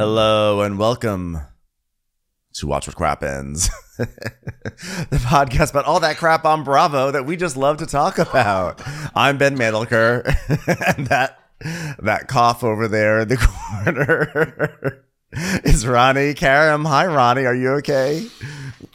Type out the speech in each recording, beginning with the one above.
Hello and welcome to Watch What Crappens, the podcast about all that crap on Bravo that we just love to talk about. I'm Ben Mandelker, and that that cough over there in the corner is Ronnie Karam. Hi, Ronnie. Are you okay?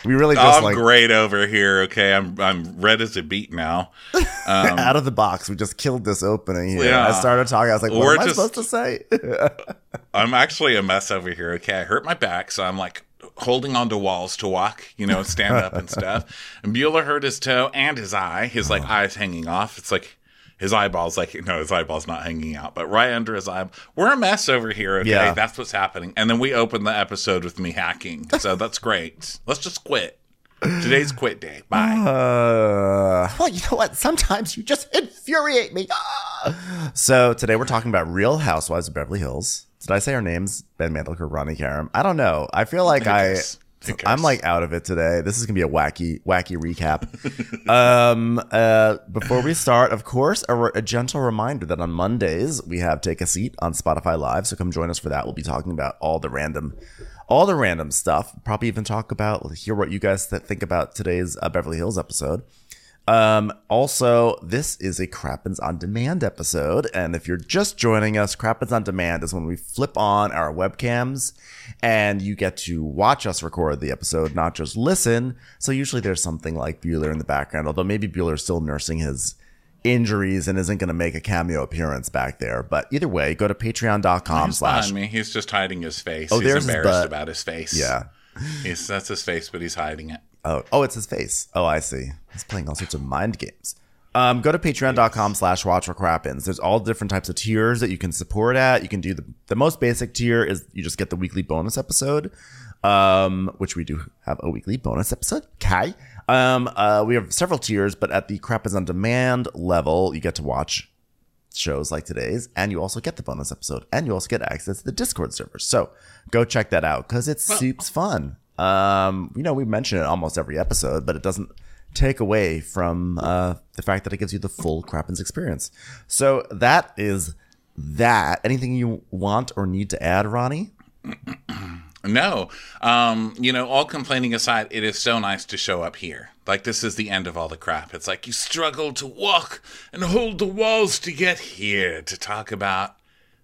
We really just I'm like great over here. Okay, I'm I'm red as a beet now. Um, out of the box. We just killed this opening here. Yeah. I started talking. I was like, "What We're am I just- supposed to say?" I'm actually a mess over here. Okay, I hurt my back, so I'm like holding onto walls to walk, you know, stand up and stuff. And Bueller hurt his toe and his eye. His like eyes hanging off. It's like his eyeballs like no, his eyeball's not hanging out, but right under his eye. We're a mess over here. Okay, Yeah. that's what's happening. And then we open the episode with me hacking, so that's great. Let's just quit. Today's quit day. Bye. Uh, well, you know what? Sometimes you just infuriate me. Ah. So today we're talking about Real Housewives of Beverly Hills. Did I say our names? Ben Mandel or Ronnie Karam? I don't know. I feel like Who I, cares? Who cares? I'm like out of it today. This is gonna be a wacky, wacky recap. um, uh, before we start, of course, a, re- a gentle reminder that on Mondays we have Take a Seat on Spotify Live. So come join us for that. We'll be talking about all the random, all the random stuff. Probably even talk about hear what you guys th- think about today's uh, Beverly Hills episode. Um, also, this is a Crappens on Demand episode. And if you're just joining us, Crappens on Demand is when we flip on our webcams and you get to watch us record the episode, not just listen. So usually there's something like Bueller in the background, although maybe Bueller's still nursing his injuries and isn't going to make a cameo appearance back there. But either way, go to patreon.com He's slash. me. He's just hiding his face. Oh, he's there's embarrassed about his face. Yeah. He's that's his face, but he's hiding it. Oh, oh, it's his face. Oh, I see. He's playing all sorts of mind games. Um, go to patreon.com slash watch for Crappens. There's all different types of tiers that you can support at. You can do the, the most basic tier is you just get the weekly bonus episode, um, which we do have a weekly bonus episode. Okay. Um, uh, we have several tiers, but at the Crappens on Demand level, you get to watch shows like today's, and you also get the bonus episode, and you also get access to the Discord server. So go check that out because it's soups fun. Um, you know, we mention it almost every episode, but it doesn't take away from uh, the fact that it gives you the full Crappens experience. So that is that. Anything you want or need to add, Ronnie? No, um, you know, all complaining aside, it is so nice to show up here. Like this is the end of all the crap. It's like you struggle to walk and hold the walls to get here to talk about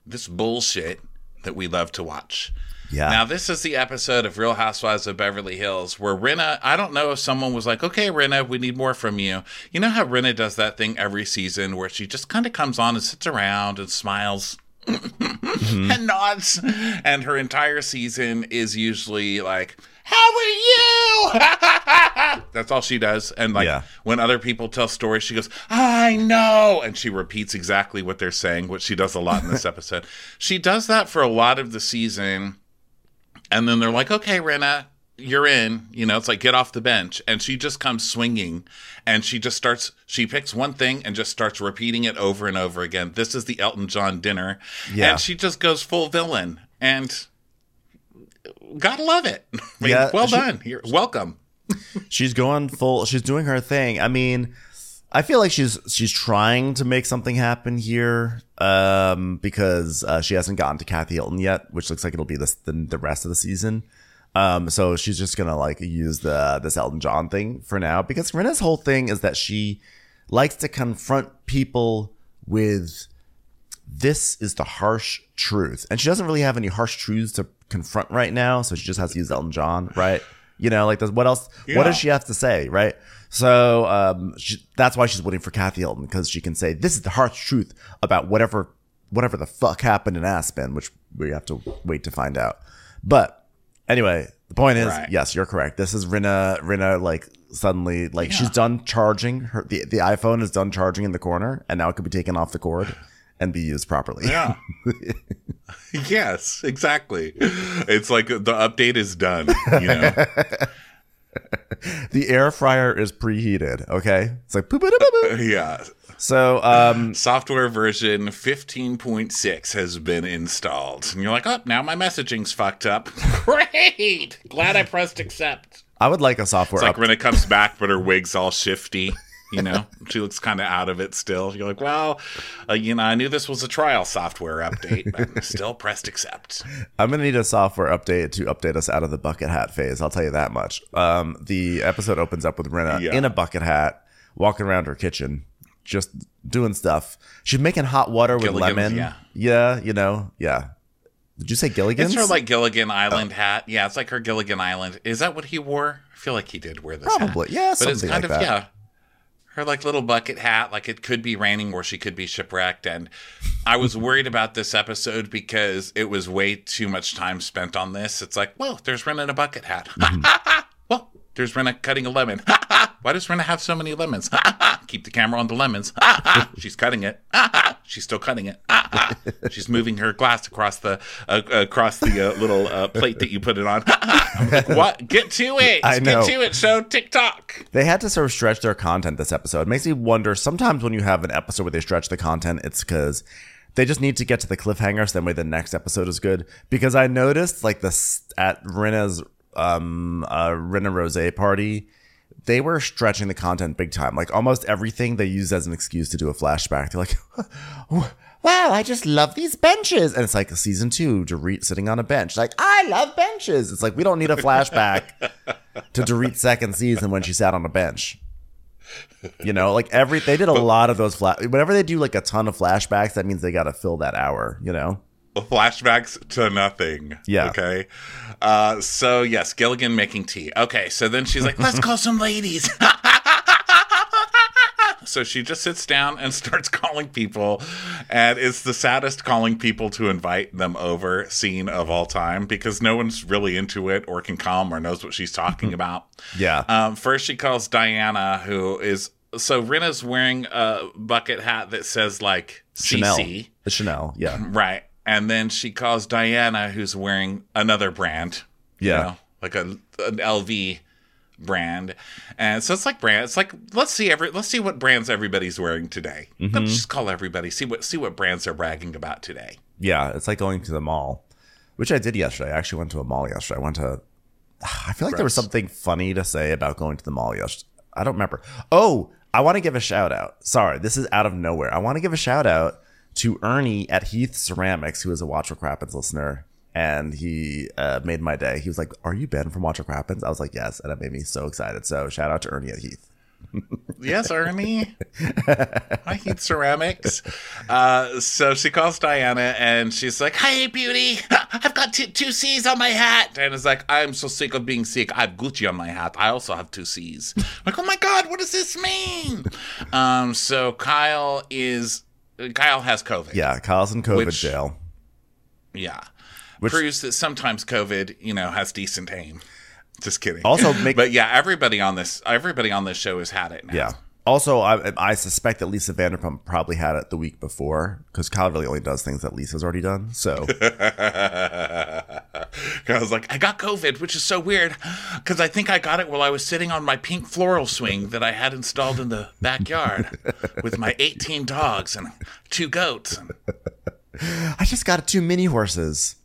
this bullshit that we love to watch. Yeah. Now, this is the episode of Real Housewives of Beverly Hills where Rinna, I don't know if someone was like, okay, Rinna, we need more from you. You know how Rinna does that thing every season where she just kind of comes on and sits around and smiles mm-hmm. and nods. And her entire season is usually like, how are you? That's all she does. And like Yeah. when other people tell stories, she goes, I know. And she repeats exactly what they're saying, which she does a lot in this episode. She does that for a lot of the season. And then they're like, okay, Rinna, you're in. You know, it's like, get off the bench. And she just comes swinging and she just starts, she picks one thing and just starts repeating it over and over again. This is the Elton John dinner. Yeah. And she just goes full villain. And gotta love it. I mean, Yeah, well she- done. Here, welcome. she's going full she's doing her thing i mean i feel like she's she's trying to make something happen here um because uh, she hasn't gotten to kathy hilton yet which looks like it'll be this the, the rest of the season um so she's just gonna like use the this elton john thing for now because Rinna's whole thing is that she likes to confront people with this is the harsh truth. And she doesn't really have any harsh truths to confront right now. So she just has to use Elton John, right? You know, like, does, what else? What does she have to say, right? So um, she, that's why she's waiting for Kathy Hilton because she can say this is the harsh truth about whatever whatever the fuck happened in Aspen, which we have to wait to find out. But anyway, the point is, Right. yes, you're correct. This is Rinna. Rinna like suddenly like she's done charging her the the iPhone is done charging in the corner, and now it could be taken off the cord. and be used properly. Yeah. yes, exactly. It's like the update is done, you know. the air fryer is preheated. Okay, it's like boop. yeah. so. Um, Software version 15.6 has been installed. And you're like, oh, now my messaging's fucked up. Great! Glad I pressed accept. I would like a software It's like up- when it comes back, but her wig's all shifty. You know, she looks kind of out of it still. You're like, well, uh, you know, I knew this was a trial software update, but still pressed accept. I'm gonna need a software update to update us out of the bucket hat phase. I'll tell you that much. Um, the episode opens up with Rinna Yeah. in a bucket hat, walking around her kitchen, just doing stuff. She's making hot water with Gilligan's, lemon. yeah. yeah, you know, yeah. Did you say Gilligan's? It's her like Gilligan Island hat. Yeah, it's like her Gilligan Island. Is that what he wore? I feel like he did wear this. hat. Probably. Yeah, but it's kind like of that. yeah. Her like little bucket hat, like it could be raining or she could be shipwrecked. And I was worried about this episode because it was way too much time spent on this. It's like, well, there's Rinna in a bucket hat. Mm-hmm. well, there's Rinna cutting a lemon. Why does Rinna have so many lemons? Keep the camera on the lemons. She's cutting it. She's still cutting it. She's moving her glass across the uh, across the uh, little uh, plate that you put it on. Like, what? Get to it. I know. Get to it. Show TikTok. They had to sort of stretch their content this episode. It makes me wonder sometimes when you have an episode where they stretch the content, it's because they just need to get to the cliffhanger so that way the next episode is good. Because I noticed like this at Rinna's um uh Rinna Rose party, they were stretching the content big time. Like almost everything they used as an excuse to do a flashback. They're like, Wow, I just love these benches. And it's like season two, Dorit sitting on a bench. Like, I love benches. It's like we don't need a flashback to Dorit's second season when she sat on a bench. You know, like every they did a lot of those flash. Whenever they do like a ton of flashbacks, that means they got to fill that hour. You know, Flashbacks to nothing. Yeah. Okay. Uh, so yes, Gilligan making tea. Okay. So then she's like, let's call some ladies. so she just sits down and starts calling people, and it's the saddest calling people to invite them over scene of all time because no one's really into it or can come or knows what she's talking about. yeah, Um, first, she calls Diana, who is so Rinna's wearing a bucket hat that says like Chanel, CC, the Chanel, yeah, right? And then she calls Diana, who's wearing another brand, you Yeah. know, like a an LV brand, and so it's like brand. It's like let's see every let's see what brands everybody's wearing today. Mm-hmm. Let's just call everybody see what see what brands they're bragging about today. yeah. It's like going to the mall, which I did yesterday. I actually went to a mall yesterday. I went to. I feel like there was something funny to say about going to the mall yesterday. I don't remember. Oh, I want to give a shout out. Sorry, this is out of nowhere. I want to give a shout out to Ernie at Heath Ceramics, who is a Watch Crappens listener. And he uh, made my day. He was like, Are you Ben from Watch Crappens? I was like, Yes. And it made me so excited. So shout out to Ernie at Heath. Yes, Ernie. I hate ceramics. Uh, so she calls Diana and she's like, Hey, beauty, I've got two, two C's on my hat. And it's like, I'm so sick of being sick. I have Gucci on my hat. I also have two C's. I'm like, oh my God, what does this mean? Um, so Kyle is, Kyle has COVID. Yeah, Kyle's in COVID Which- jail. Yeah. Which- Proves that sometimes COVID, you know, has decent aim. Just kidding. Also make- but yeah, everybody on this, everybody on this show has had it now. Yeah. Also, I, I suspect that Lisa Vanderpump probably had it the week before because Kyle really only does things that Lisa's already done. So was like, I got COVID, which is so weird because I think I got it while I was sitting on my pink floral swing that I had installed in the backyard with my 18 dogs and two goats. I just got two mini horses.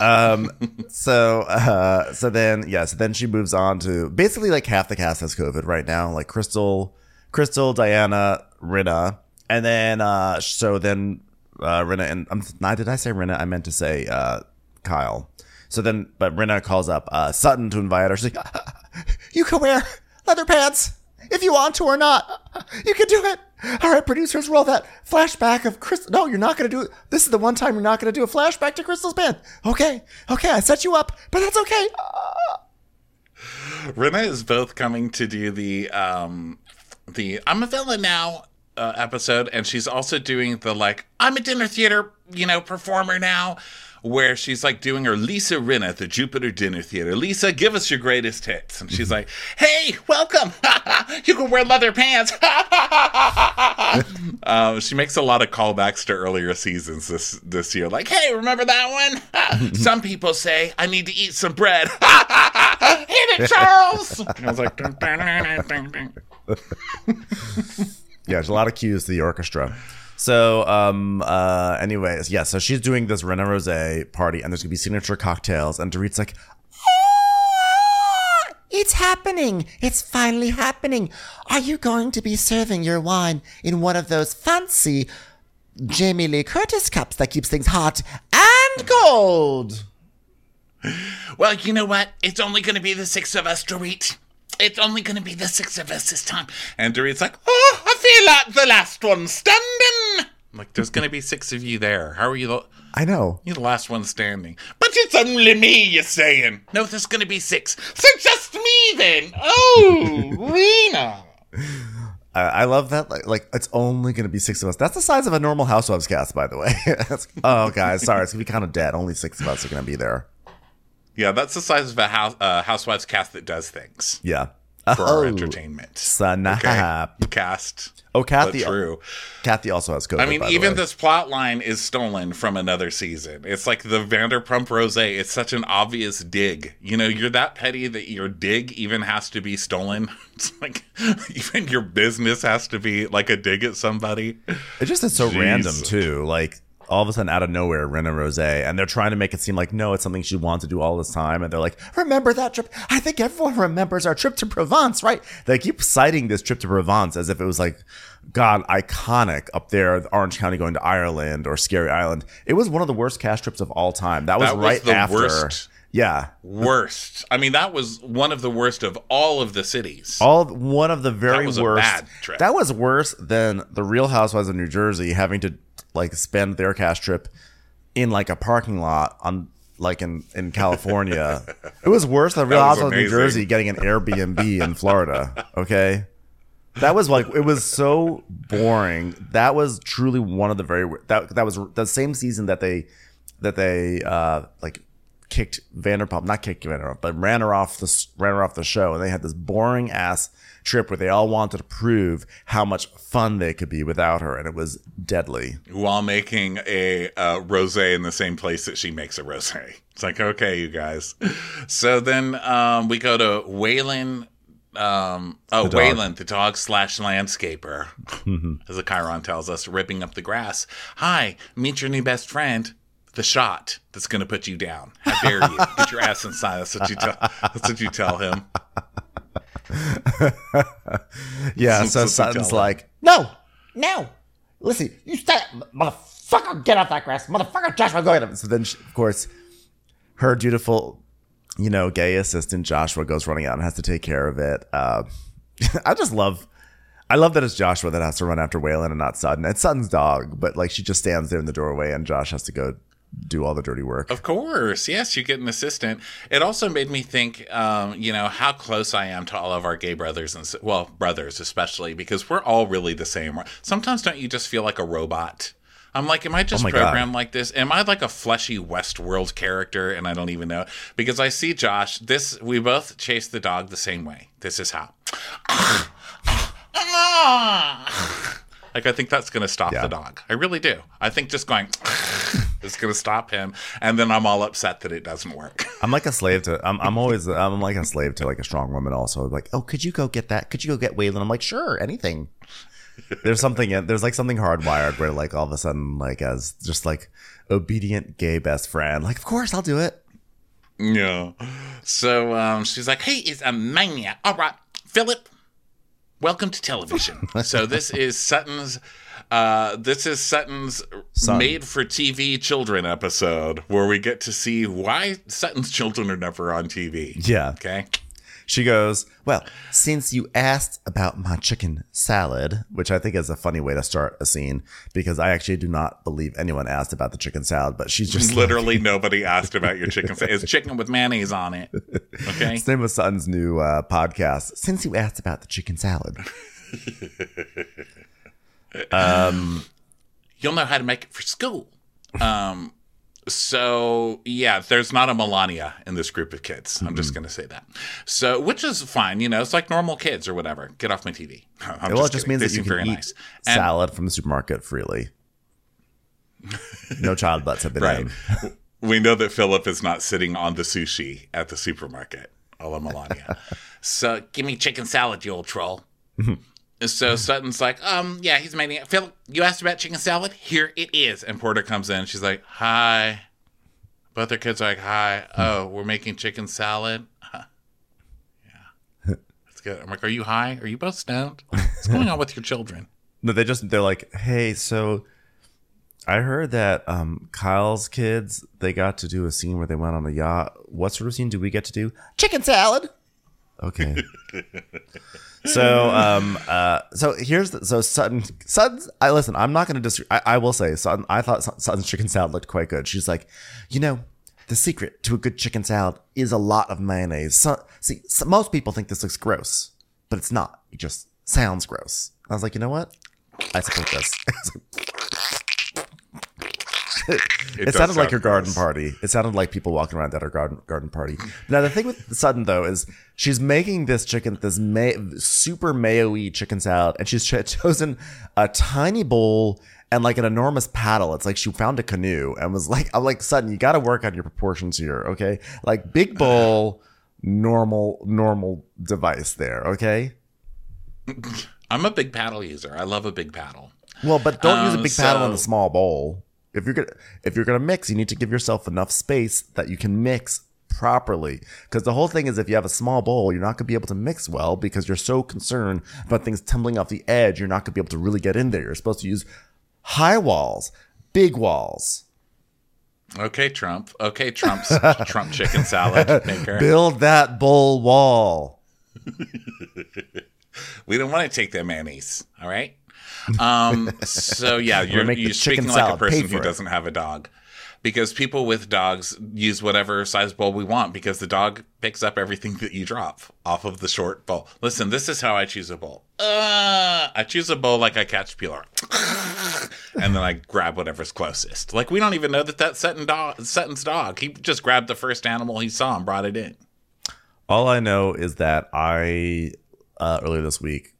Um. so uh. So then yeah. So then she moves on to basically like half the cast has COVID right now. Like Crystal, Crystal, Diana, Rinna, and then uh. So then uh. Rinna and um. Did I say Rinna? I meant to say uh. Kyle. So then, but Rinna calls up uh, Sutton to invite her. She's like, "You can wear leather pants if you want to or not. You can do it. All right, producers, roll that flashback of Chris. No, you're not going to do it. This is the one time you're not going to do a flashback to Crystal's band. Okay, okay, I set you up, but that's okay. Rinna is both coming to do the um the I'm a villain now uh, episode, and she's also doing the like I'm a dinner theater you know performer now, where she's like doing her Lisa Rinna at the Jupiter Dinner Theater. Lisa, give us your greatest hits, and she's like, Hey, welcome! you can wear leather pants. Um, she makes a lot of callbacks to earlier seasons this this year. Like, hey, remember that one? some people say I need to eat some bread. Hit it, Charles. I was like, dun, dun, dun, dun, dun. Yeah, there's a lot of cues to the orchestra. So, um, uh, anyways, yeah, so she's doing this Rinna Rose party, and there's gonna be signature cocktails, and Dorit's like, "Ah, It's happening! It's finally happening! Are you going to be serving your wine in one of those fancy Jamie Lee Curtis cups that keeps things hot and cold? Well, you know what? It's only going to be the six of us, Dorit. It's only going to be the six of us this time. And Dorit's like, oh, I feel like the last one standing. I'm like, there's going to be six of you there. How are you? The- I know. you're the last one standing. But it's only me, you're saying. No, there's going to be six. So just me then. Oh, Rinna. I, I love that. Like, like, it's only going to be six of us. That's the size of a normal Housewives cast, by the way. Oh, guys, sorry, it's going to be kind of dead. Only six of us are going to be there. Yeah, that's the size of a house, uh, housewives cast that does things Yeah. for our Oh, entertainment. Snap. Okay, cast. Oh, Kathy. true. Kathy also has COVID. I mean, even this plot line is stolen from another season. It's like the Vanderpump Rose. It's such an obvious dig. You know, you're that petty that your dig even has to be stolen. It's like even your business has to be like a dig at somebody. It just is so Jeez. random too. Like all of a sudden, out of nowhere, Rinna Rose, and they're trying to make it seem like no, it's something she wants to do all this time. And they're like, "Remember that trip? I think everyone remembers our trip to Provence, right?" They keep citing this trip to Provence as if it was like, God, iconic up there, Orange County going to Ireland or Scary Island. It was one of the worst cast trips of all time. That was, That was right the after. worst. Yeah, Worst. I mean, that was one of the worst of all of the cities. all one of the very was a worst. bad trip. That was worse than the Real Housewives of New Jersey having to like spend their cash trip in like a parking lot on like in in California. it was worse than Real Housewives of New. Jersey getting an Airbnb in Florida. Okay. That was like it was so boring. That was truly one of the very that that was the same season that they that they uh like kicked Vanderpump, not kicked Vanderpump, but ran her off the ran her off the show, and they had this boring ass trip where they all wanted to prove how much fun they could be without her, and it was deadly. while making a uh, rosé in the same place that she makes a rosé. It's like, okay, you guys. So then um, we go to Waylon. Um, oh, The. Waylon, the dog slash landscaper, as the Chiron tells us, ripping up the grass. Hi, meet your new best friend, the shot that's going to put you down. How dare you? Get your ass inside. That's what you tell. That's what you tell him. Yeah, That's so Sutton's like, No, no. Listen, you stay, motherfucker. Get off that grass, motherfucker. Joshua, go get him. so then she, of course her dutiful you know gay assistant joshua goes running out and has to take care of it uh, i just love i love that it's joshua that has to run after Waylon and not sutton it's sutton's dog but like she just stands there in the doorway and josh has to go do all the dirty work Of course, yes, you get an assistant. It also made me think, um, you know, how close I am to all of our gay brothers and well, brothers especially, because we're all really the same. Sometimes don't you just feel like a robot? I'm like, am I just Oh my God. programmed like this? Am I like a fleshy Westworld character and I don't even know? Because I see Josh. This we both chase the dog the same way. This is how. Like I think that's going to stop Yeah. the dog. I really do. I think just going is going to stop him, and then I'm all upset that it doesn't work. i'm like a slave to i'm, I'm always i'm like a slave to like a strong woman also like oh could you go get that could you go get Waylon? i'm like sure anything there's something in there's like something hardwired where like all of a sudden like as just like obedient gay best friend like of course i'll do it yeah. So um, she's like, "He is a maniac." All right, Philip. Welcome to television. so this is Sutton's. Uh, this is Sutton's Son. made-for-TV children episode, where we get to see why Sutton's children are never on TV. yeah Okay. She goes, Well, since you asked about my chicken salad, which I think is a funny way to start a scene because I actually do not believe anyone asked about the chicken salad, but she's just like- Literally nobody asked about your chicken. Salad. It's chicken with mayonnaise on it. Okay. It's name of Sutton's new uh, podcast. Since you asked about the chicken salad, You'll know how to make it for school. Um, so yeah, there's not a Melania in this group of kids. I'm just gonna say that. So, which is fine, you know, it's like normal kids or whatever. Get off my TV. I'm well, it just kidding. means They that you can very eat nice. And- salad from the supermarket freely. No child butts have been Right. in. we know that Philip is not sitting on the sushi at the supermarket, a la Melania. so give me chicken salad, you old troll. So Sutton's like, um, yeah, he's making it. Philip, you asked about chicken salad? Here it is. And Porter comes in. She's like, hi. Both their kids are like, hi. Oh, we're making chicken salad? Huh. Yeah. That's good. I'm like, are you high? Are you both stoned? What's going on with your children? No, they just they're like, hey, so I heard that um, Kyle's kids they got to do a scene where they went on a yacht. What sort of scene do we get to do? Chicken salad. Okay. So um uh so here's the, so Sutton Sutton's I listen I'm not going to disagree I, I will say Sutton I thought Sut- Sutton's chicken salad looked quite good. She's like you know the secret to a good chicken salad is a lot of mayonnaise. So, see so most people think this looks gross but it's not. It just sounds gross. I was like you know what? I support this it, does sounded like sound your garden party. It sounded like people walking around at her garden garden party. Now the thing with Sutton though is she's making this chicken, this may, super mayo-y chicken salad, and she's ch- chosen a tiny bowl and like an enormous paddle. It's like she found a canoe and was like, "I'm like Sutton, you got to work on your proportions here, okay? Like big bowl, normal normal device there, okay? I'm a big paddle user. I love a big paddle. Well, but don't use a Um, big paddle in a small bowl. If you're gonna if you're gonna mix, you need to give yourself enough space that you can mix properly. Because the whole thing is, if you have a small bowl, you're not gonna be able to mix well because you're so concerned about things tumbling off the edge. You're not gonna be able to really get in there. You're supposed to use high walls, big walls. Okay, Trump. Okay, Trump's Trump chicken salad maker. Build that bowl wall. We don't want to take that mayonnaise. All right. Um. So yeah, you're, you're speaking like a person who it. doesn't have a dog, because people with dogs use whatever size bowl we want because the dog picks up everything that you drop off of the short bowl. Listen, this is how I choose a bowl. Uh, I choose a bowl like I catch peeler, and then I grab whatever's closest. Like we don't even know that that's Sutton dog, Sutton's dog. He just grabbed the first animal he saw and brought it in. All I know is that I uh, earlier this week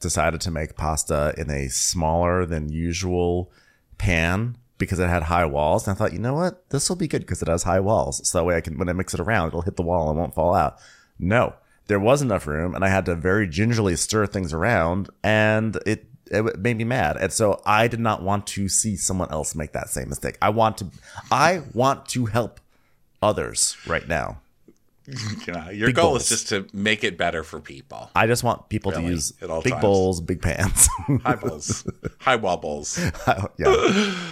decided to make pasta in a smaller than usual pan because it had high walls. And I thought, you know what, this will be good because it has high walls. So that way I can, when I mix it around, it'll hit the wall and won't fall out. No, there was enough room, and I had to very gingerly stir things around, and it it made me mad. And so I did not want to see someone else make that same mistake. I want to, I want to help others right now. You know, your Big goal bowls. is just to make it better for people. I just want people to use big times. bowls, big pans. High bowls, high wobbles. yeah.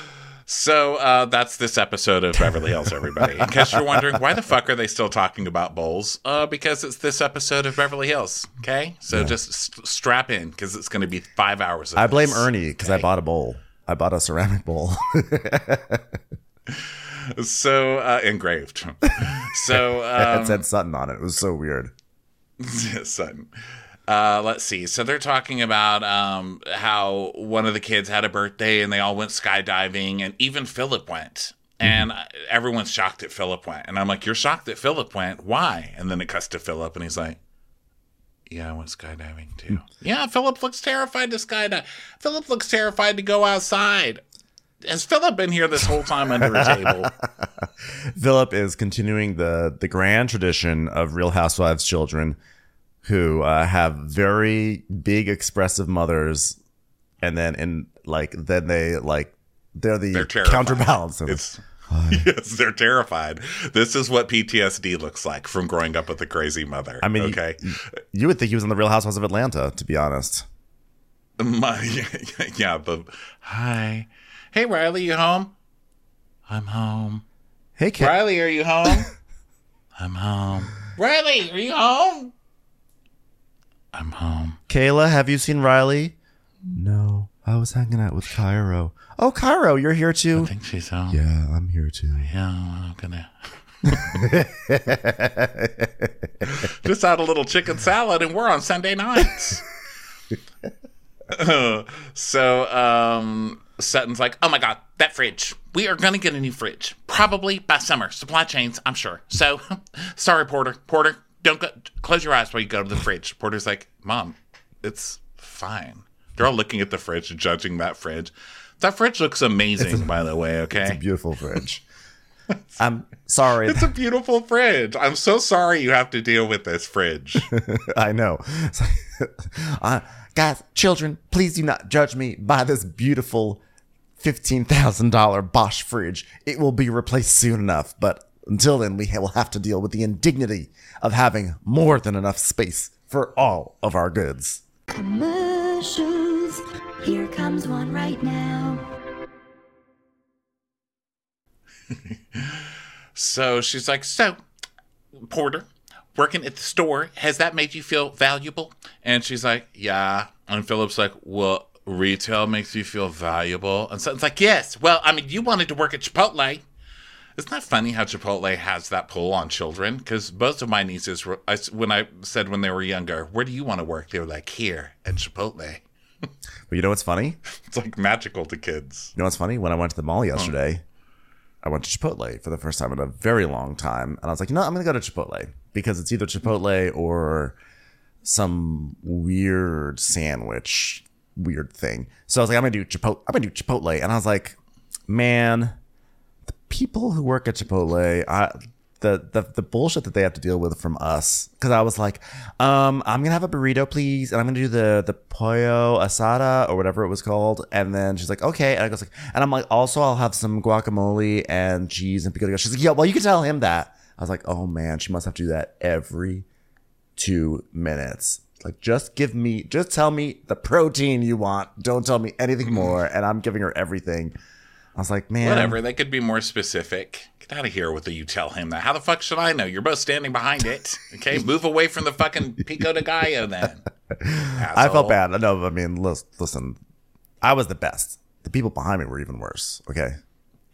So uh, that's this episode of Beverly Hills, everybody. In case you're wondering, why the fuck are they still talking about bowls? Uh, because it's this episode of Beverly Hills. Okay, so just st- strap in because it's going to be five hours. Of I blame this. Ernie because I bought a bowl. I bought a ceramic bowl. So uh, engraved. So um, it said Sutton on it. It was so weird. son. Uh, let's see. So they're talking about um, how one of the kids had a birthday and they all went skydiving, and even Philip went. And uh everyone's shocked that Philip went. And I'm like, You're shocked that Philip went? Why? And then it cuts to Philip, and he's like, Yeah, I went skydiving too. yeah, Philip looks terrified to skydive. Philip looks terrified to go outside. Has Philip been here this whole time under a table? Philip is continuing the the grand tradition of Real Housewives children who uh, have very big expressive mothers, and then in like then they like they're the They're counterbalance. of. It's yes, they're terrified. This is what PTSD looks like from growing up with a crazy mother. I mean, you- okay, You would think he was on the Real Housewives of Atlanta, to be honest. my yeah, the hi, hey Riley, you home? I'm home. Hey, Ka- Riley, are you home? I'm home. Riley, are you home? I'm home. Kayla, have you seen Riley? No, I was hanging out with Cairo. Oh, Cairo, you're here too. I think she's home. Yeah, I'm here too. Yeah, I'm gonna. Just had a little chicken salad, and we're on Sunday nights. so, um, Sutton's like, "Oh my god, that fridge! we are going to get a new fridge, probably by summer. Supply chains, I'm sure. So, sorry, Porter. Porter, don't go, close your eyes while you go to the fridge. Porter's like, Mom, it's fine. They're all looking at the fridge judging that fridge. That fridge looks amazing, by the way, okay? It's a beautiful fridge. I'm sorry. It's a beautiful fridge. I'm so sorry you have to deal with this fridge. I know. uh, guys, children, please do not judge me by this beautiful $15,000 Bosch fridge. It will be replaced soon enough, but until then, we will have to deal with the indignity of having more than enough space for all of our goods. Commercials. Here comes one right now. So she's like, So, Porter, working at the store, has that made you feel valuable? And she's like, Yeah. And Philip's like, Well, retail makes you feel valuable. And Sutton's like, Yes. Well, I mean, you wanted to work at Chipotle. Isn't that funny how Chipotle has that pull on children? Because both of my nieces, were, I, when I said when they were younger, where do you want to work? They were like, here at Chipotle. But you know what's funny? It's like magical to kids. You know what's funny? When I went to the mall yesterday, I went to Chipotle for the first time in a very long time. And I was like, you know, I'm going to go to Chipotle because it's either Chipotle or some weird sandwich, weird thing. So I was like, I'm to do Chipotle. I'm to do Chipotle. And I was like, man, the people who work at Chipotle, I, the, the the bullshit that they have to deal with from us. Because I was like, um, I'm gonna have a burrito, please, and I'm gonna do the the pollo asada or whatever it was called. And then she's like, okay, and I was like, and I'm like, also I'll have some guacamole and cheese and pico. She's like, yeah, well, you can tell him that. I was like, oh man, she must have to do that every two minutes. Like, just give me, just tell me the protein you want. Don't tell me anything more. And I'm giving her everything. I was like, man, Whatever. They could be more specific. Get out of here with the you tell him that. How the fuck should I know? You're both standing behind it. Okay, move away from the fucking pico de gallo then. I felt bad. I No, I mean, listen, I was the best. The people behind me were even worse. Okay.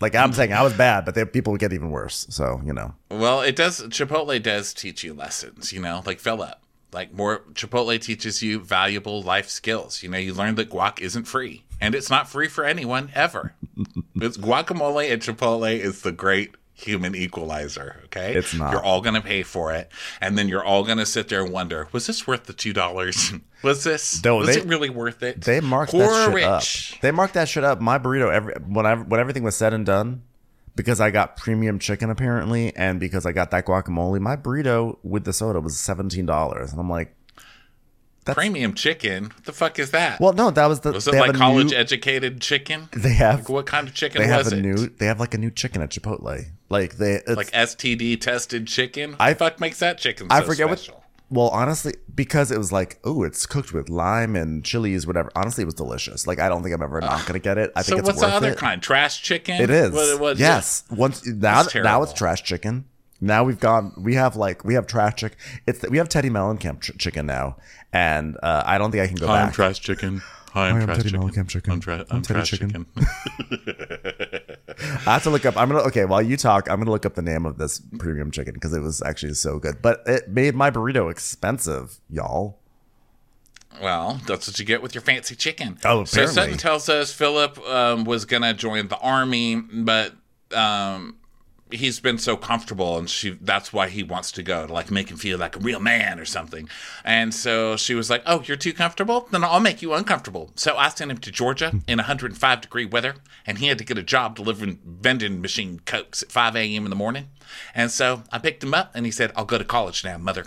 Like I'm saying, I was bad, but the people would get even worse. So, you know, Well, it does. Chipotle does teach you lessons. You know, like Philip. Like more, Chipotle teaches you valuable life skills. You know, you learn that guac isn't free, and it's not free for anyone ever. it's guacamole at Chipotle is the great human equalizer. Okay, It's not. You're all gonna pay for it, and then you're all gonna sit there and wonder, was this worth the two dollars? was this? No, was they- it really worth it? they marked Poor that shit rich. up. They marked that shit up. My burrito, every when I when everything was said and done, because I got premium chicken apparently, and because I got that guacamole, my burrito with the soda was seventeen dollars, and I'm like, that's... Premium chicken. What the fuck is that? well, no, that was the. was it like college new- educated chicken? They have Like, what kind of chicken they have was a it? new. They have like a new chicken at Chipotle. Like they it's, like STD tested chicken. I- the fuck makes that chicken? I so forget special? what. Well, honestly, because it was like, oh, it's cooked with lime and chilies, whatever. Honestly, it was delicious. Like, I don't think I'm ever not gonna get it. I So think it's what's worth the other it. kind? Trash chicken. It is. What, what- yes. Once now, It's now it's trash chicken. Now we've gone. We have like we have trash chicken. It's we have Teddi Mellencamp ch- chicken now, and uh, I don't think I can go Hi, I'm back. trash chicken. Hi, I'm, I'm trash Teddi chicken. Mellencamp chicken. I'm, tra- I'm I'm Teddi trash chicken. chicken. I have to look up. I'm gonna okay. While you talk, I'm gonna look up the name of this premium chicken because it was actually so good. But it made my burrito expensive, y'all. well, that's what you get with your fancy chicken. Oh, so apparently. Sutton tells us Philip um, was gonna join the army, but um, he's been so comfortable, and she that's why he wants to go to like make him feel like a real man or something. And so she was like, "Oh, you're too comfortable? Then I'll make you uncomfortable." So I sent him to Georgia hmm. in 105 degree weather, and he had to get a job delivering vending machine cokes at 5 a.m. in the morning. And so I picked him up, and he said, "I'll go to college now, mother."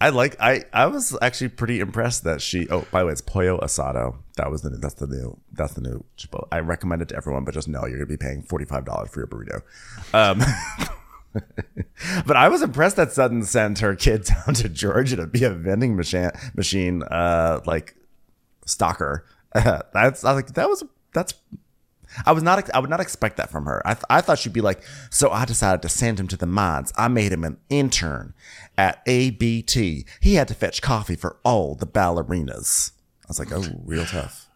I like. I I was actually pretty impressed that she. Oh, by the way, it's pollo asado. That was the that's the new that's the new Chipotle. I recommend it to everyone, but just know you're gonna be paying forty five dollars for your burrito. Um, but I was impressed that Sutton sent her kid down to Georgia to be a vending machine machine uh like stalker. that's I was like that was that's I was not. I would not expect that from her. I, th- I thought she'd be like, so I decided to send him to the mines. I made him an intern at ABT. He had to fetch coffee for all the ballerinas. I was like, oh, real tough.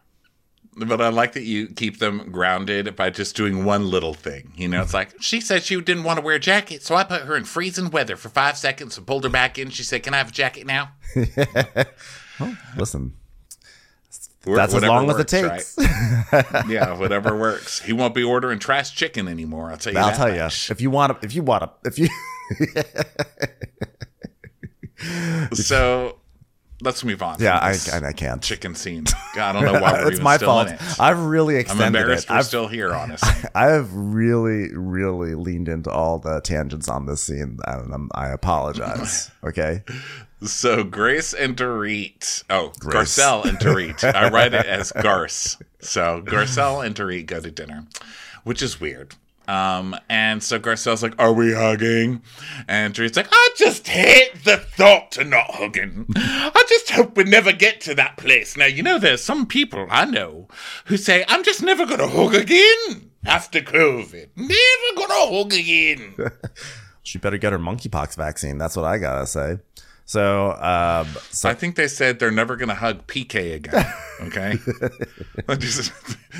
But I like that you keep them grounded by just doing one little thing. You know, it's like she said she didn't want to wear a jacket, so I put her in freezing weather for five seconds and pulled her back in. She said, "Can I have a jacket now?" Listen, Wh- That's as long works, as it takes. right? yeah, whatever works. He won't be ordering trash chicken anymore. I'll tell you. I'll that tell you if you want to. If you want to. If you. So let's move on. Yeah, I, I I can't. chicken scene. God, I don't know why we're it's even my still fault. in it. I've really extended I'm embarrassed it. we're I've, still here, honestly. I've really, really leaned into all the tangents on this scene, and I'm, I apologize. Okay. So Grace and Dorit. Oh, Grace. Garcelle and Dorit. I write it as Garce. So Garcelle and Dorit go to dinner, which is weird. Um, and so Garcelle's like, "Are we hugging?" And Dorit's like, "I just hate the thought of not hugging. I just hope we never get to that place." Now you know there's some people I know who say, "I'm just never gonna hug again." After COVID, never gonna hug again. She better get her monkeypox vaccine. That's what I gotta say. So, um, so I think they said they're never going to hug PK again. Okay, they're, just,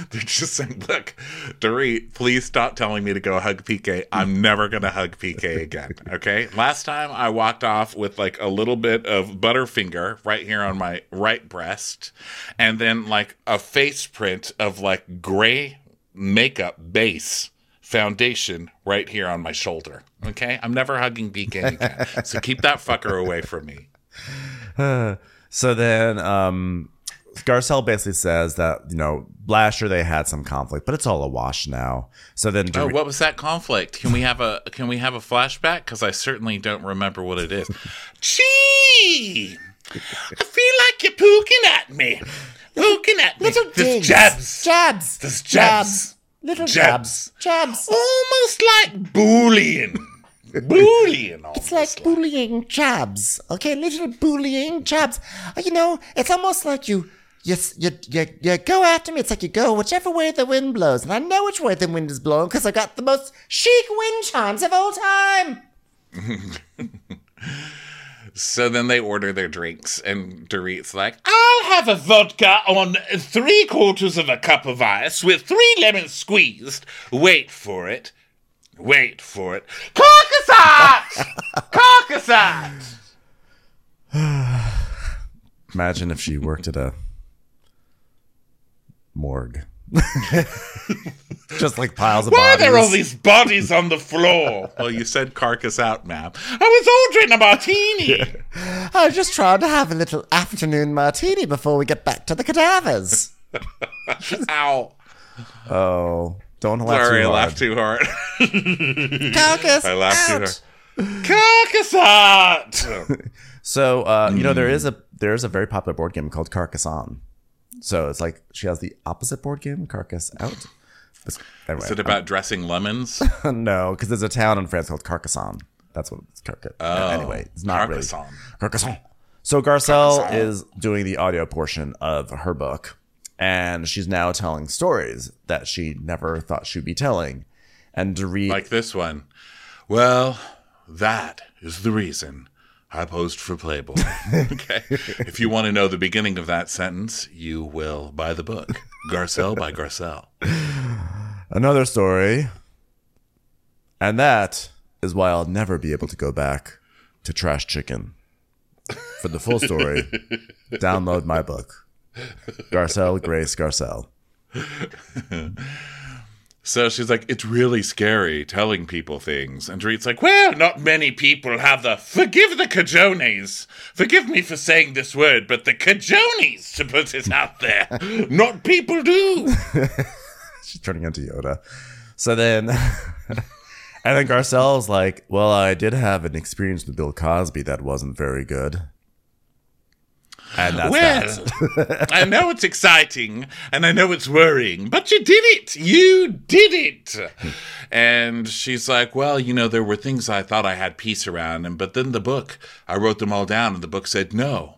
they're just saying, "Look, Dorit, please stop telling me to go hug PK. I'm never going to hug PK again." Okay. Last time I walked off with like a little bit of Butterfinger right here on my right breast, and then like a face print of like gray makeup base foundation right here on my shoulder. Okay, I'm never hugging PK again. So keep that fucker away from me. So then, um, Garcelle basically says that you know last year they had some conflict, but it's all a wash now. So then, Oh, what was that conflict? Can we have a can we have a flashback? Because I certainly don't remember what it is. Gee, I feel like you're poking at me, poking at me. Little There's digs. jabs, Jabs. Jabs. Little Jabs. jabs. Almost like bullying, bullying. It's like bullying jabs. Okay, little bullying jabs. Uh, You know, it's almost like you. You, you, you, you go after me. It's like you go whichever way the wind blows. And I know which way the wind is blowing because I got the most chic wind chimes of all time. So then they order their drinks, and Dorit's like, I'll have a vodka on three quarters of a cup of ice with three lemons squeezed. Wait for it. Wait for it. Caucasat! Caucasat! imagine if she worked at a morgue, just like piles of Why are there all these bodies on the floor? Well, you said carcass out, ma'am. I was ordering a martini. I was just trying to have a little afternoon martini before we get back to the cadavers. Ow. oh, don't laugh Sorry, too I hard. laughed too hard. Carcass I laughed out. too hard. Carcassat! So uh, you know there is a there is a very popular board game called Carcassonne. So it's like she has the opposite board game, Carcass Out. It's- Anyway, Is it about dressing lemons? no, because there's a town in France called Carcassonne. That's what it's Carcass. Oh, anyway, it's not Carcassonne. really Carcassonne. So Garcelle Carcassonne. is doing the audio portion of her book, and she's now telling stories that she never thought she'd be telling. And Dorit, like this one. Well, that is the reason I posed for Playboy. okay. If you want to know the beginning of that sentence, you will buy the book. Garcelle by Garcelle. another story, and that is why I'll never be able to go back to Trash Chicken. For the full story, download my book, Garcelle Grace Garcelle. So she's like, it's really scary telling people things. And Dorit's like, well, not many people have the, forgive the cajones. Forgive me for saying this word, but the cajones to put it out there. not people do. She's turning into Yoda. So then, and then Garcelle's like, "Well, I did have an experience with Bill Cosby that wasn't very good." And that's that. Well, I know it's exciting and I know it's worrying, but you did it. You did it. and she's like, Well, you know, there were things I thought I had peace around, and but then the book, I wrote them all down, and the book said, No,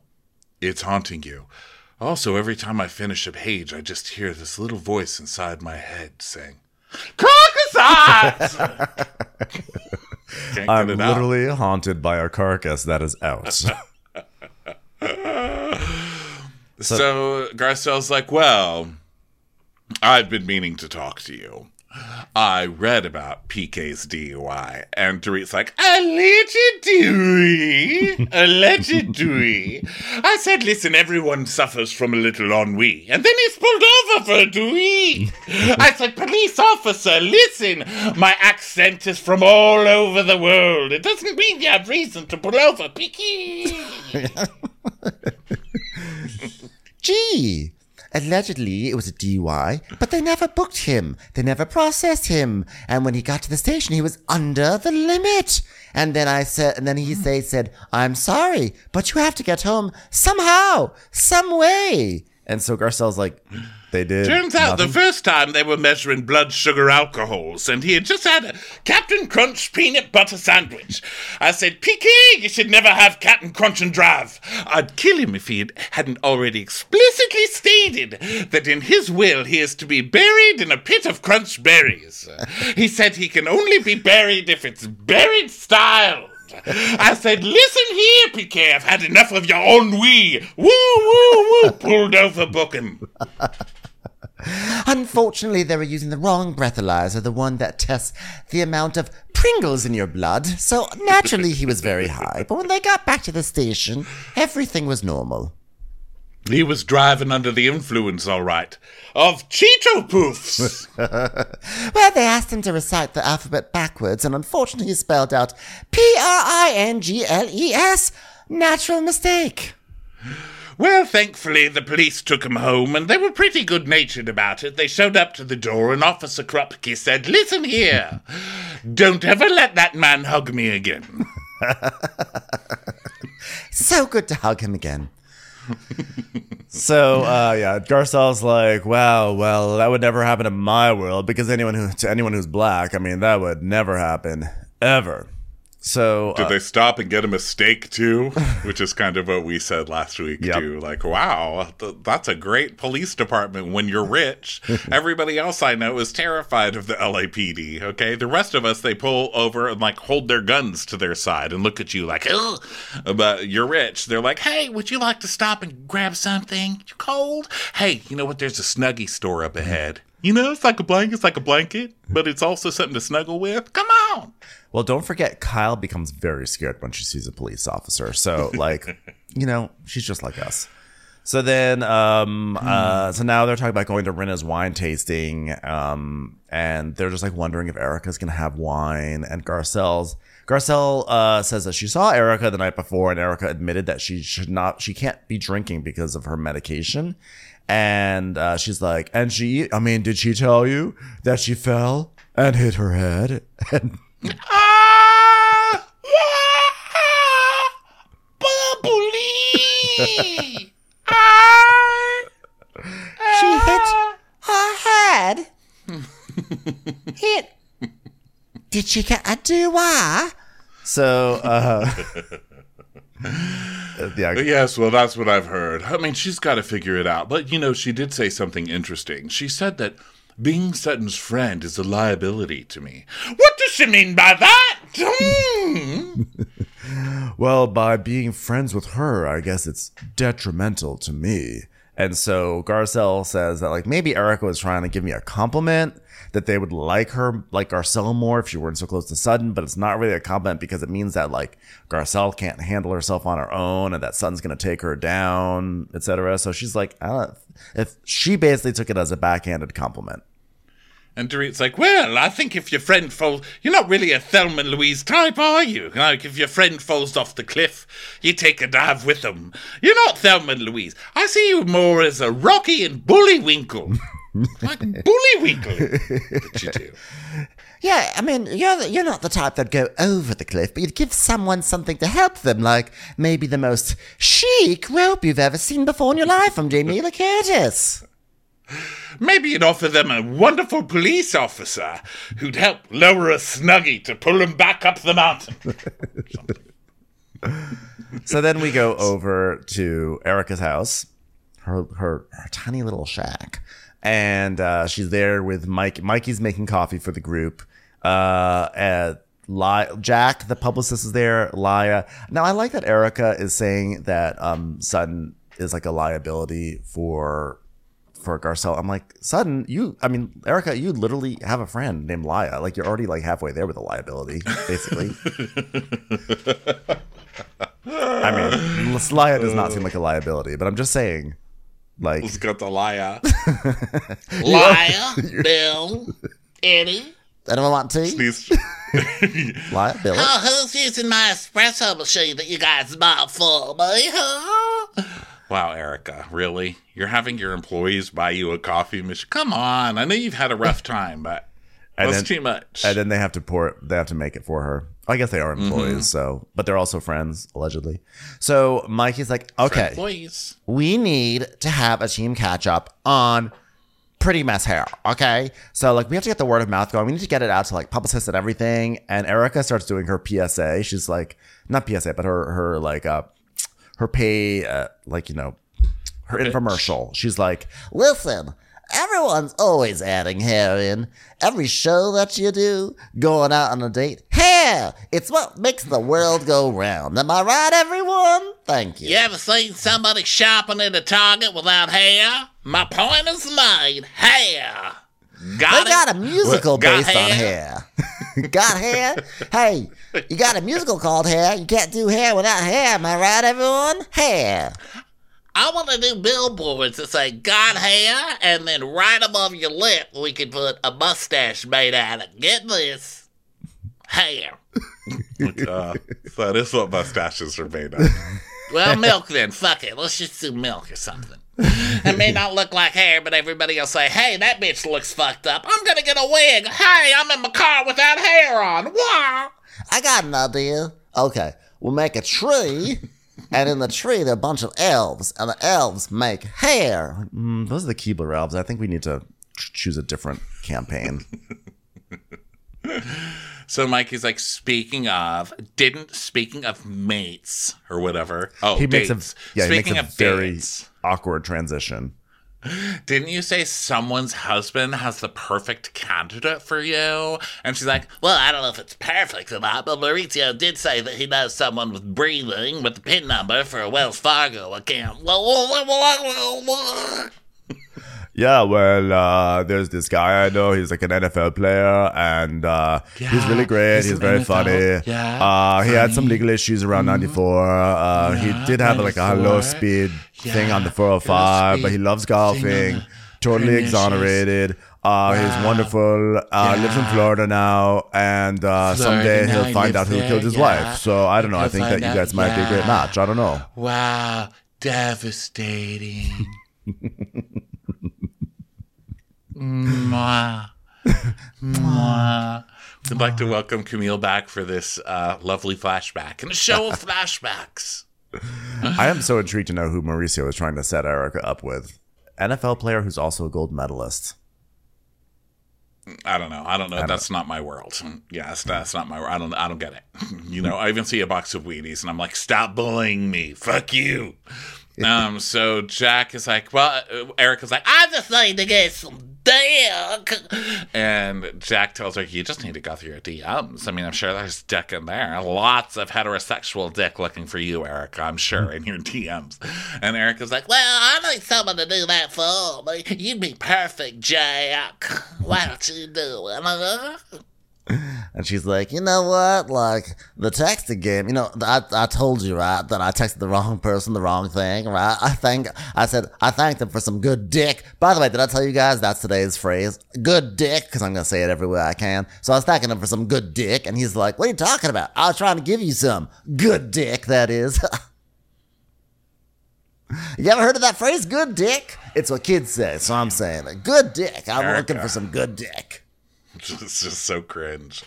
it's haunting you. Also, every time I finish a page, I just hear this little voice inside my head saying, Carcassat! I'm out. literally haunted by a carcass that is out. So, Garcelle's like, Well, I've been meaning to talk to you. I read about PK's DUI, and Dorit's like, allegedly, allegedly. I said, listen, everyone suffers from a little ennui, and then he's pulled over for a Dewey. I said, police officer, listen, my accent is from all over the world. It doesn't mean you have reason to pull over, PK. Gee, allegedly it was a DUI, but they never booked him. They never processed him. And when he got to the station, he was under the limit. And then I said, and then he say, said, I'm sorry, but you have to get home somehow, some way. And so Garcelle's like, they did. Turns out nothing? the first time they were measuring blood sugar alcohols, and he had just had a Captain Crunch peanut butter sandwich. I said, PK, you should never have Captain Crunch and drive. I'd kill him if he had, hadn't already explicitly stated that in his will he is to be buried in a pit of crunch berries. He said he can only be buried if it's buried style. I said, listen here, PK, I've had enough of your ennui. Woo, woo, woo, pulled over booking. Unfortunately, they were using the wrong breathalyzer, the one that tests the amount of Pringles in your blood. So naturally, he was very high. But when they got back to the station, everything was normal. He was driving under the influence, all right, of Cheeto Poofs. Well, they asked him to recite the alphabet backwards, and unfortunately, he spelled out P R I N G L E S. Natural mistake. Well, thankfully, the police took him home, and they were pretty good natured about it. They showed up to the door, and Officer Krupke said, Listen here, don't ever let that man hug me again. So good to hug him again. So uh, yeah, Garcelle's like, wow, well, that would never happen in my world because anyone who to anyone who's black, I mean, that would never happen ever. So Did uh, they stop and get a mistake too? Which is kind of what we said last week Yep. too. Like, wow, th- that's a great police department when you're rich. Everybody else I know is terrified of the LAPD. Okay, the rest of us they pull over and like hold their guns to their side and look at you like, ugh. But you're rich. They're like, hey, would you like to stop and grab something? You cold? Hey, you know what? There's a snuggie store up ahead. You know, it's like a blanket. It's like a blanket, but it's also something to snuggle with. Come on. Well, don't forget, Kyle becomes very scared when she sees a police officer. So like, you know, she's just like us. So then, um, uh, so now they're talking about going to Rinna's wine tasting, um, and they're just like wondering if Erica's gonna have wine. And Garcelle's Garcelle uh, says that she saw Erica the night before, and Erica admitted that she should not, she can't be drinking because of her medication. And uh, she's like, and she, I mean, did she tell you that she fell and hit her head? And Ah! Ah! Bubbly! Ah! She hit her head. hit. Did she get a DUI? so, uh, yeah, Yes, well, that's what I've heard. I mean, she's got to figure it out. But, you know, she did say something interesting. She said that being Sutton's friend is a liability to me. What does she mean by that? Hmm. Well, by being friends with her, I guess it's detrimental to me. And so Garcelle says that like maybe Erica was trying to give me a compliment that they would like her like Garcelle more if she weren't so close to Sutton, but it's not really a compliment because it means that like Garcelle can't handle herself on her own and that Sutton's gonna take her down, etc. So she's like, I don't if she basically took it as a backhanded compliment. And Dorit's like, well, I think if your friend falls, you're not really a Thelma and Louise type, are you? Like, if your friend falls off the cliff, you take a dive with them. You're not Thelma and Louise. I see you more as a Rocky and Bullywinkel. like Bullywinkel that you do. Yeah, I mean, you're you're not the type that'd go over the cliff, but you'd give someone something to help them, like maybe the most chic rope you've ever seen before in your life from Jamie Lee Curtis. Maybe you'd offer them a wonderful police officer who'd help lower a snuggie to pull them back up the mountain. So then we go over to Erica's house, her her, her tiny little shack, and uh, she's there with Mike. Mikey's making coffee for the group. Uh, and Li- Jack, the publicist, is there. Laya. Now I like that Erica is saying that um, Sutton is like a liability for for Garcelle. I'm like, Sudden, you, I mean, Erica, you literally have a friend named Laya. Like, you're already like halfway there with a liability, basically. I mean, Laya does not seem like a liability, but I'm just saying, like, He's got the liar. Liar, Bill, Eddie. Anyone want tea? He's Laya, Billy. Oh, who's using my espresso machine that you guys bought for me, huh? Wow, Erica, really? You're having your employees buy you a coffee machine? Come on. I know you've had a rough time, but And that's then- too much. And then they have to pour it, they have to make it for her. I guess they are employees, so, but they're also friends, allegedly. So Mikey's like, okay. We need to have a team catch up on pretty mess hair. Okay. So like we have to get the word of mouth going. We need to get it out to like publicists and everything. And Erica starts doing her PSA. She's like not PSA, but her her like uh her pay uh, like you know her infomercial. She's like, Listen, everyone's always adding hair in. Every show that you do, going out on a date, hair! It's what makes the world go round. Am I right, everyone? Thank you. You ever seen somebody shopping at a Target without hair? My point is made. Hair. Got They it? got a musical Got based on hair? hair. got hair? Hey, you got a musical called Hair. You can't do hair without hair. Am I right, everyone? Hair. I want to do billboards that say "got hair," and then right above your lip, we could put a mustache made out of. Get this, hair. Uh, that is what mustaches are made of. Well, milk then. Fuck it. Let's just do milk or something. It may not look like hair, but everybody will say, "Hey, that bitch looks fucked up. I'm gonna get a wig." Hey, I'm in my car without hair on. Wah. I got an idea. Okay, we'll make a tree, and in the tree there are a bunch of elves, and the elves make hair. mm, those are the Keebler elves. I think we need to ch- choose a different campaign. So Mikey's like, speaking of, didn't speaking of mates or whatever. Oh, He makes a yeah, he makes a of very dates, awkward transition. didn't you say someone's husband has the perfect candidate for you? And she's like, Well, I don't know if it's perfect or not, but Mauricio did say that he knows someone with breathing with the PIN number for a Wells Fargo account. Yeah, well, uh, there's this guy I know. He's like an NFL player, and uh, he's really great. He's, he's very NFL, funny. yeah, uh, he had some legal issues around '94. Uh, he did have like a low speed thing on the 405, but he loves golfing. Totally pernicious. exonerated. Uh, He's wonderful. Uh, Lives in Florida now, and uh, someday now, he'll find out who there, killed his yeah. wife. So I don't know. I He'll think that find you guys might be a great match. I don't know. wow, devastating. Mwah. Mwah. I'd like to welcome Camille back for this uh, lovely flashback and a show of flashbacks. I am so intrigued to know who Mauricio is trying to set Erica up with. NFL player who's also a gold medalist. I don't know. I don't know. that's not my world. Yes, that's not my. I don't. I don't get it. You know, I even see a box of Wheaties, and I'm like, "Stop bullying me! Fuck you!" Um. So Jack is like, "Well," uh, Erica's like, "I just need to get some dick," and Jack tells her, "You just need to go through your DMs. I mean, I'm sure there's dick in there. Lots of heterosexual dick looking for you, Erica. I'm sure in your DMs." And Erica's like, Well, I need someone to do that for me. You'd be perfect, Jack. Why don't you do it? And she's like, you know what? Like the texting game. You know, I, I told you right that I texted the wrong person the wrong thing, right? I think I said I thanked him for some good dick. By the way, did I tell you guys that's today's phrase? Good dick, because I'm gonna say it everywhere I can. So I was thanking him for some good dick, and he's like, "What are you talking about? I was trying to give you some good dick. That is." you ever heard of that phrase? Good dick. It's what kids say, so I'm saying it. Good dick. I'm looking for some good dick. it's just so cringe.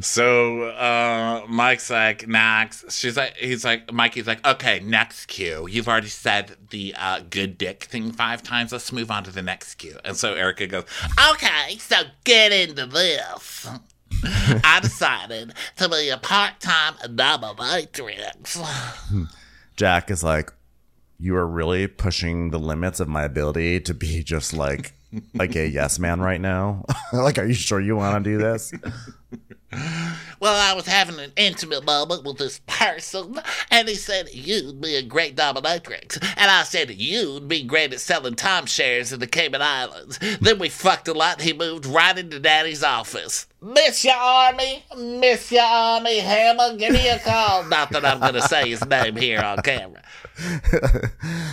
So uh Mike's like, next. She's like, he's like, Mikey's like, okay, next cue. You've already said the uh, good dick thing five times. Let's move on to the next cue. And so Erica goes, okay, so get into this. I decided to be a part-time dominatrix. Jack is like, you are really pushing the limits of my ability to be just like a yes man right now. like, are you sure you want to do this? Well, I was having an intimate moment with this person, and he said, You'd be a great dominatrix. And I said, You'd be great at selling timeshares in the Cayman Islands. Then we fucked a lot, and he moved right into Daddy's office. Miss your Army? Miss your Armie Hammer? Give me a call. Not that I'm going to say his name here on camera.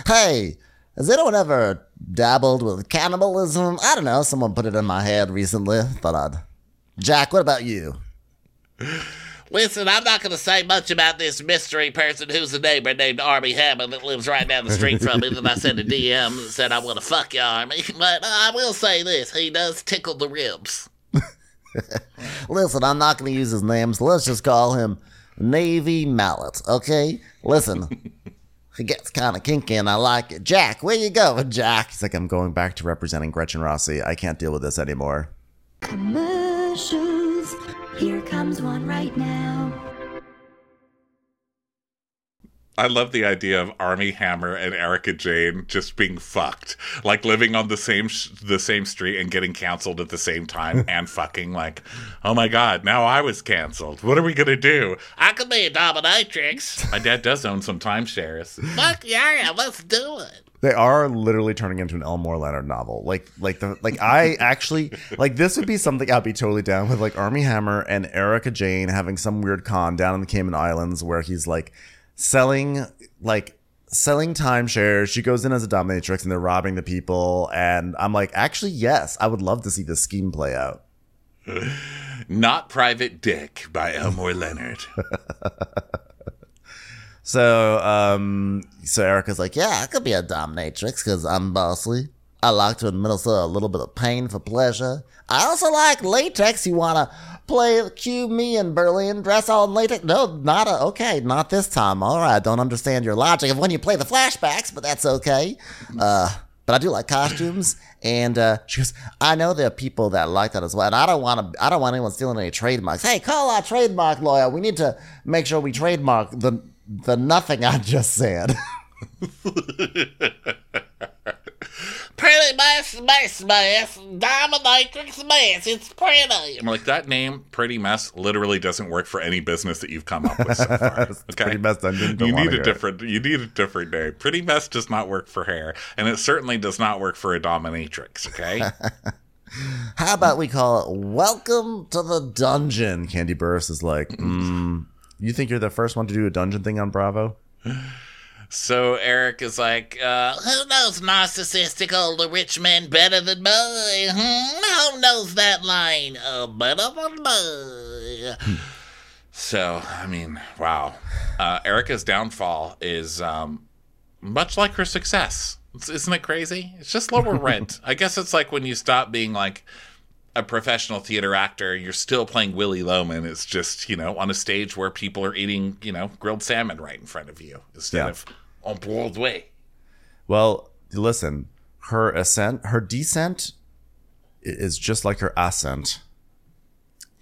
Hey, has anyone ever dabbled with cannibalism? I don't know. Someone put it in my head recently. Thought I'd. Jack, what about you? Listen, I'm not going to say much about this mystery person who's a neighbor named Armie Hammer that lives right down the street from me that I sent a DM that said I want to fuck you, Army. But I will say this he does tickle the ribs. Listen, I'm not going to use his name, so let's just call him Navy Mallet, okay? Listen, he gets kind of kinky and I like it. Jack, where you going, Jack? It's like I'm going back to representing Gretchen Rossi. I can't deal with this anymore. Commercials. Here comes one right now. I love the idea of Armie Hammer and Erika Jayne just being fucked, like living on the same sh- the same street and getting canceled at the same time and fucking like, oh my god, now I was canceled. What are we gonna do? I could be a dominatrix. My dad does own some timeshares. Fuck yeah, let's do it. They are literally turning into an Elmore Leonard novel. Like, like the like I actually like this would be something I'd be totally down with. Like Armie Hammer and Erika Jayne having some weird con down in the Cayman Islands where he's like selling like selling timeshares. She goes in as a dominatrix and they're robbing the people. And I'm like, actually, yes, I would love to see this scheme play out. Not Private Dick by Elmore Leonard. So, um, So Erica's like, yeah, I could be a dominatrix because I'm bossy. I like to administer a little bit of pain for pleasure. I also like latex. You want to play cue me in Berlin dress all in latex? No, not a, okay, not this time. All right, don't understand your logic of when you play the flashbacks, but that's okay. Uh, but I do like costumes, and uh, she goes, I know there are people that like that as well, and I don't want to. I don't want anyone stealing any trademarks. Hey, call our trademark lawyer. We need to make sure we trademark the the nothing I just said. Pretty mess, mess, mess, dominatrix mess. It's pretty. I'm like that name, Pretty Mess, literally doesn't work for any business that you've come up with so far. Okay, Pretty Mess Dungeon, don't You need a hear it. different. You need a different name. Pretty Mess does not work for hair, and it certainly does not work for a dominatrix. Okay. How about we call it Welcome to the Dungeon? Kandi Burruss is like, mm, you think you're the first one to do a dungeon thing on Bravo? So Eric is like, uh, who knows narcissistic older rich men better than me? Hmm? Who knows that line? Uh, better than me. So, I mean, wow. Uh, Erica's downfall is um, much like her success. It's- Isn't it crazy? It's just lower rent. I guess it's like when you stop being like a professional theater actor, you're still playing Willy Loman. It's just, you know, on a stage where people are eating, you know, grilled salmon right in front of you instead Yeah. of on Broadway. Well, listen, her ascent, her descent is just like her ascent.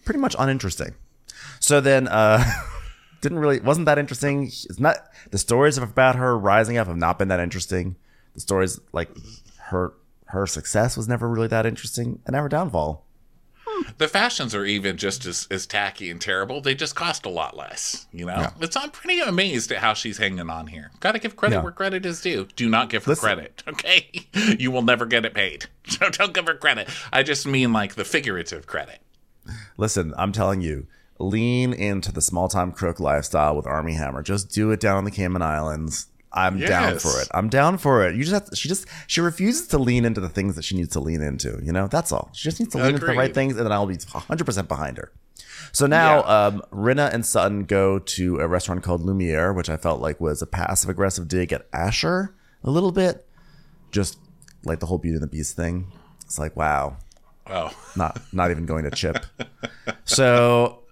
Pretty much uninteresting. So then, uh, didn't really, wasn't that interesting. It's not, the stories about her rising up have not been that interesting. The stories, like her, her success was never really that interesting and her downfall. The fashions are even just as, as tacky and terrible. They just cost a lot less. You know, Yeah. it's I'm pretty amazed at how she's hanging on here. Got to give credit Yeah. where credit is due. Do not give her Listen. credit, okay? You will never get it paid. So don't give her credit. I just mean like the figurative credit. Listen, I'm telling you, lean into the small time crook lifestyle with Armie Hammer. Just do it down in the Cayman Islands. I'm down for it. I'm down for it. You just have to, she just she refuses to lean into the things that she needs to lean into. You know, that's all. She just needs to lean into the right things, and then I'll be 100 percent behind her. So now, Yeah. um, Rinna and Sutton go to a restaurant called Lumiere, which I felt like was a passive aggressive dig at Asher a little bit, just like the whole Beauty and the Beast thing. It's like, wow, Oh, not not even going to chip. So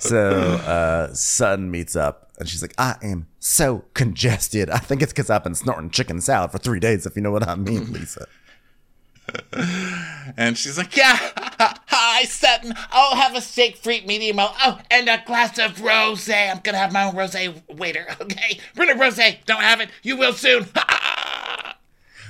So uh Sutton meets up and she's like, I am so congested. I think it's because I've been snorting chicken salad for three days, if you know what I mean, Lisa. and she's like, Yeah. Hi, Sutton. Oh, have a steak free medium. Oh, and a glass of rose. I'm gonna have my own rose waiter. Okay, bring a rose. Don't have it. You will soon.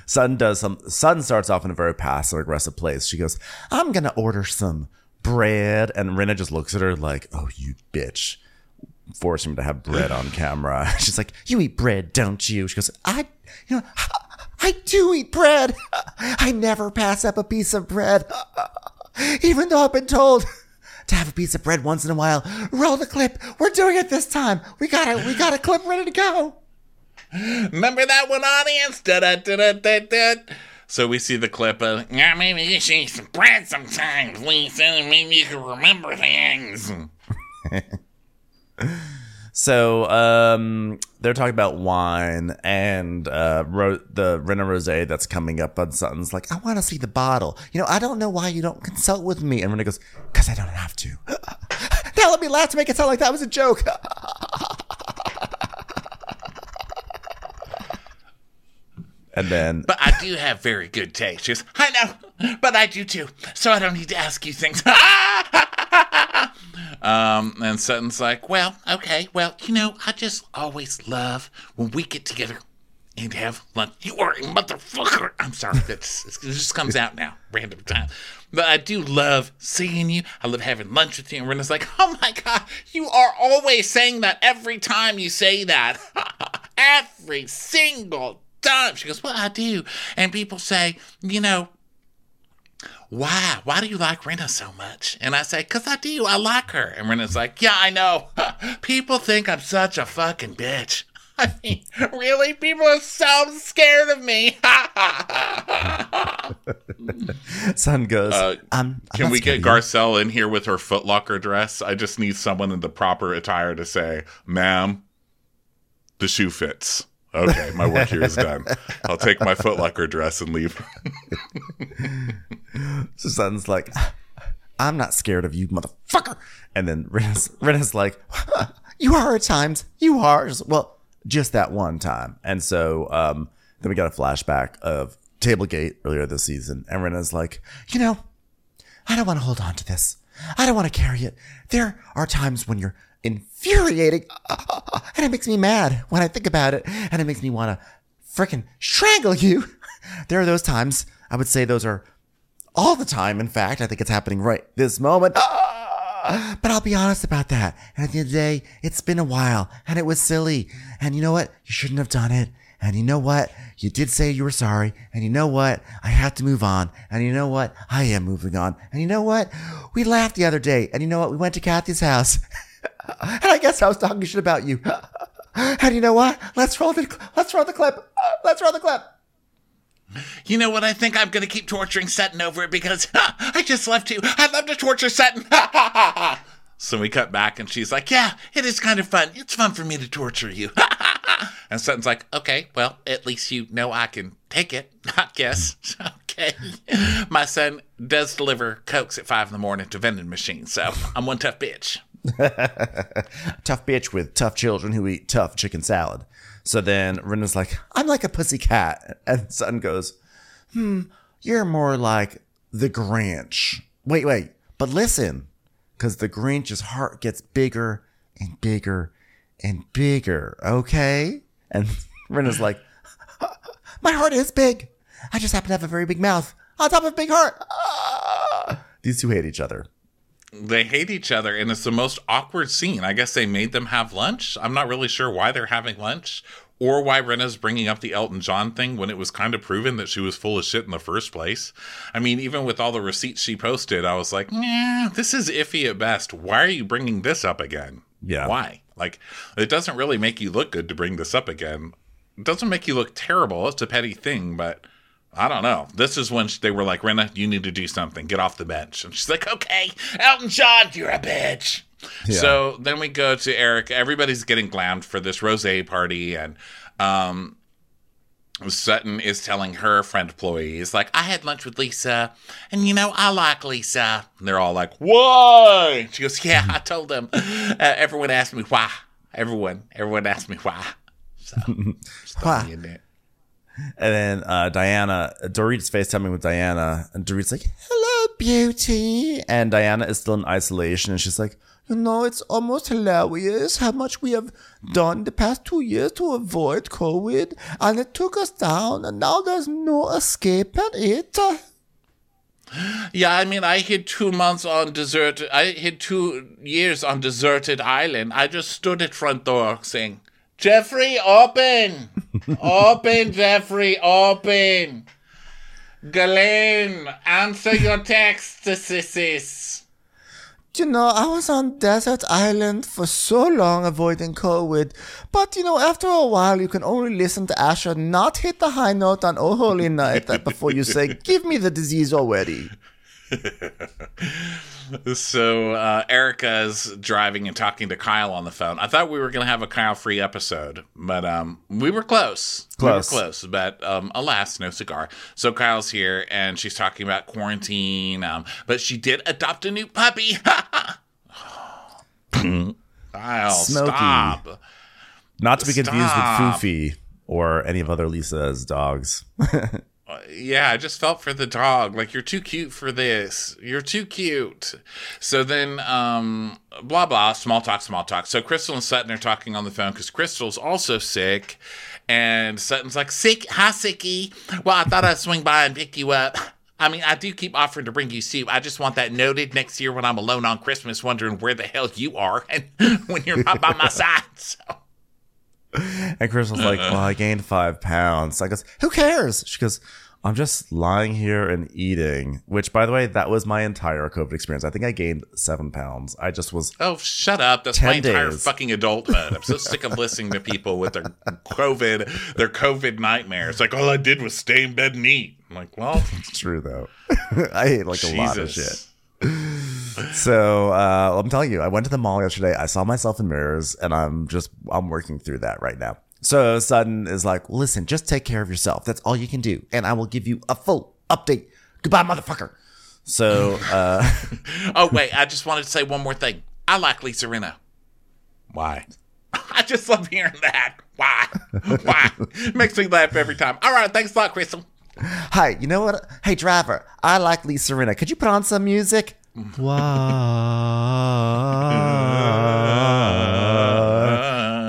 Sun does some Sutton starts off in a very passive aggressive place. She goes, I'm gonna order some bread. And Rinna just looks at her like, oh, you bitch. Forcing him to have bread on camera. She's like, you eat bread, don't you? She goes, I, you know, I do eat bread. I never pass up a piece of bread. Even though I've been told to have a piece of bread once in a while. Roll the clip. We're doing it this time. We got it. we got a clip ready to go. Remember that one, audience? Da da da da da. So we see the clip of, yeah, maybe you should eat some bread sometimes, Lisa, and maybe you can remember things. So um, they're talking about wine and uh, ro- the Rinna Rosé that's coming up on Sutton's like, I want to see the bottle. You know, I don't know why you don't consult with me. And Rinna goes, because I don't have to. now let me laugh to make it sound like that was a joke. and then But I do have very good taste. She goes, I know, but I do too, so I don't need to ask you things. um, and Sutton's like, well, okay, well, you know, I just always love when we get together and have lunch. You are a motherfucker. I'm sorry, that's it just comes out now, random time. But I do love seeing you. I love having lunch with you. And Rinna's like, oh my god, you are always saying that every time you say that. every single time. She goes, Well, I do. And people say, You know, why? Why do you like Rinna so much? And I say, Because I do. I like her. And Rinna's like, Yeah, I know. People think I'm such a fucking bitch. I mean, really? People are so scared of me. Sun goes, Uh, I'm, I'm Can we get of. Garcelle in here with her footlocker dress? I just need someone in the proper attire to say, Ma'am, the shoe fits. Okay, my work here is done. I'll take my footlocker dress and leave. Sutton's like, I'm not scared of you, motherfucker. And then Rinna's, like, you are at times. You are. Like, Well, just that one time. And so um, then we got a flashback of Tablegate earlier this season. And Rinna's like, you know, I don't want to hold on to this. I don't want to carry it. There are times when you're infuriating, and it makes me mad when I think about it, and it makes me want to freaking strangle you. There are those times. I would say those are all the time. In fact, I think it's happening right this moment. But I'll be honest about that. And at the end of the day, it's been a while and it was silly. And you know what? You shouldn't have done it. And you know what? You did say you were sorry. And you know what? I had to move on. And you know what? I am moving on. And you know what? We laughed the other day. And you know what? We went to Kathy's house. And I guess I was talking shit about you. and you know what? Let's roll the let's roll the clip. Let's roll the clip. You know what? I think I'm going to keep torturing Sutton over it because I just love to. I love to torture Sutton. so we cut back and she's like, Yeah, it is kind of fun. It's fun for me to torture you. and Sutton's like, Okay, well, at least you know I can take it, I guess. okay. My son does deliver Cokes at five in the morning to vending machines, so I'm one tough bitch. tough bitch with tough children who eat tough chicken salad. So then Rinna's like, I'm like a pussy cat. And Sutton goes, Hmm, you're more like the Grinch. Wait, wait, but listen, because the Grinch's heart gets bigger and bigger and bigger, okay? And Rinna's like, My heart is big. I just happen to have a very big mouth on top of a big heart. Ah! These two hate each other. They hate each other, and it's the most awkward scene. I guess they made them have lunch. I'm not really sure why they're having lunch or why Rinna's bringing up the Elton John thing when it was kind of proven that she was full of shit in the first place. I mean, even with all the receipts she posted, I was like, yeah, this is iffy at best. Why are you bringing this up again? Yeah. Why? Like, it doesn't really make you look good to bring this up again. It doesn't make you look terrible. It's a petty thing, but I don't know. This is when they were like, Rinna, you need to do something. Get off the bench. And she's like, okay, Elton John, you're a bitch. So then we go to Eric. Everybody's getting glammed for this rose party. And um, Sutton is telling her friend employees, like, I had lunch with Lisa. And, you know, I like Lisa. And they're all like, why? She goes, yeah, I told them. Uh, everyone asked me why. Everyone, everyone asked me why. So, Why? throwing it in there. And then uh, Diana, Dorit's FaceTiming with Diana, and Dorit's like, hello, beauty. And Diana is still in isolation, and she's like, you know, it's almost hilarious how much we have done the past two years to avoid COVID, and it took us down, and now there's no escape escaping it. Yeah, I mean, I hid two months on desert. I hid two years on deserted island. I just stood at front door saying, "Jeffrey, open, open, Jeffrey, open." Galen, answer your text, texts. You know, I was on desert island for so long avoiding COVID, but you know, after a while, you can only listen to Asher not hit the high note on Oh Holy Night that before you say, "Give me the disease already." So uh, Erica is driving and talking to Kyle on the phone. I thought we were going to have a Kyle-free episode, but um, we were close. Close. We were close, but um, alas, no cigar. So Kyle's here, and she's talking about quarantine. Um, but she did adopt a new puppy. Kyle, Smokey. stop. Not to be confused Stop. with Foofy or any of other Lisa's dogs. Yeah, I just felt for the dog. Like you're too cute for this. You're too cute. So then, um, blah blah. Small talk, small talk. So Crystal and Sutton are talking on the phone because Crystal's also sick, and Sutton's like, "Sick? Hi, sickie. Well, I thought I'd swing by and pick you up." I mean, I do keep offering to bring you soup. I just want that noted next year when I'm alone on Christmas, wondering where the hell you are and when you're not by my side. So. And Crystal's like, well, I gained five pounds. I goes, who cares? She goes, I'm just lying here and eating. Which, by the way, that was my entire COVID experience. I think I gained seven pounds. I just was Oh, shut up. That's my entire days. fucking adulthood. I'm so sick of listening to people with their COVID, their COVID nightmares. Like, all I did was stay in bed and eat. I'm like, well, it's true, though. I ate like a lot of shit. So uh, I'm telling you, I went to the mall yesterday. I saw myself in mirrors, and I'm just I'm working through that right now. So Sutton is like, "Listen, just take care of yourself. That's all you can do, and I will give you a full update. Goodbye, motherfucker." So uh, Oh, wait. I just wanted to say one more thing. I like Lisa Rinna. Why? I just love hearing that. Why? Why? Makes me laugh every time. All right. Thanks a lot, Crystal. Hi, you know what? Hey, driver, I like Lisa Rinna. Could you put on some music?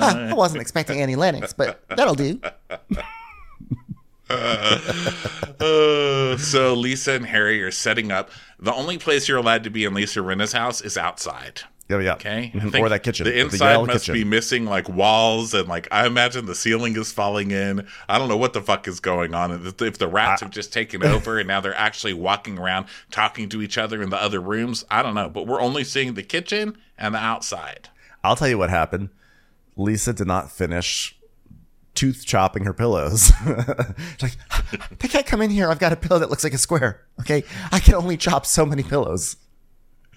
Ah, I wasn't expecting Annie Lennox, but that'll do. Uh, so Lisa and Harry are setting up. The only place you're allowed to be in Lisa Rinna's house is outside. Yeah, yeah, Okay. I Mhm. or that kitchen, The the inside Yale must kitchen. be missing like walls and like I imagine the ceiling is falling in. I don't know what the fuck is going on. If if the rats have just taken over and now they're actually walking around talking to each other in the other rooms, I don't know. But we're only seeing the kitchen and the outside. I'll tell you what happened. Lisa did not finish tooth chopping her pillows. She's like, they can't come in here. I've got a pillow that looks like a square. Okay, I can only chop so many pillows.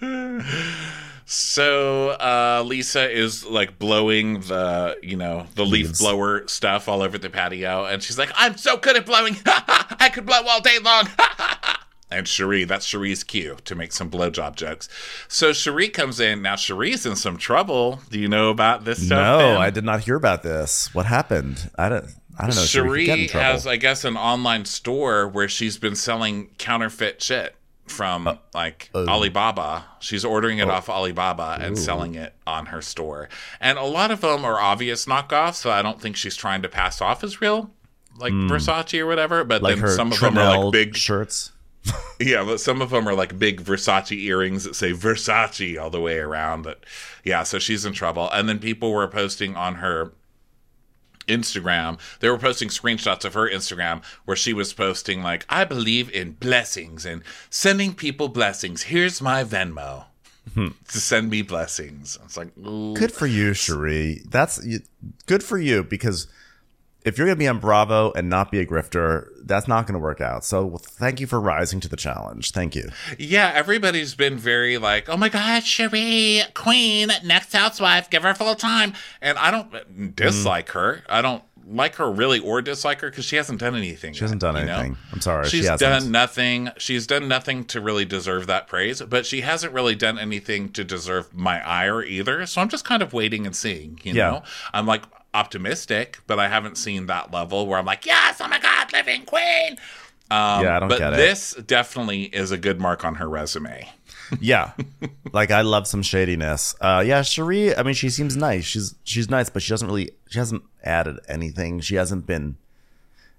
So uh, Lisa is like blowing the, you know, the leaf blower stuff all over the patio, and she's like, "I'm so good at blowing. I could blow all day long." and Sheree, that's Sheree's cue to make some blowjob jokes. So Sheree comes in. Now Sheree's in some trouble. Do you know about this stuff? no, Ben? I did not hear about this. What happened? I don't. I don't know. Should we get in Sheree has, I guess, an online store where she's been selling counterfeit shit from Uh, like oh. Alibaba. She's ordering it off Alibaba and selling it on her store. And a lot of them are obvious knockoffs, so I don't think she's trying to pass off as real, like Versace or whatever. But like then some of them are like big, shirts. yeah, but some of them are like big Versace earrings that say Versace all the way around. But yeah, so she's in trouble. And then people were posting on her Instagram. They were posting screenshots of her Instagram where she was posting like, "I believe in blessings and sending people blessings. Here's my Venmo hmm. to send me blessings." It's like, ooh. Good for you, Sheree. That's you- good for you because if you're gonna be on Bravo and not be a grifter, that's not gonna work out. So thank you for rising to the challenge. Thank you. Yeah, everybody's been very like, "Oh my God, Sheree, Queen, next housewife, give her full time." And I don't dislike mm. her. I don't like her really or dislike her because she hasn't done anything. She hasn't done anything. I'm sorry, she She's hasn't. done nothing. She's done nothing to really deserve that praise, but she hasn't really done anything to deserve my ire either. So I'm just kind of waiting and seeing. You Yeah. know, I'm like optimistic, but I haven't seen that level where I'm like, "Yes, oh my God, living queen." Um, Yeah, I don't but get it. this definitely is a good mark on her resume. Yeah, like I love some shadiness. Uh, yeah, Sheree. I mean, she seems nice. She's she's nice, but she doesn't really. She hasn't added anything. She hasn't been.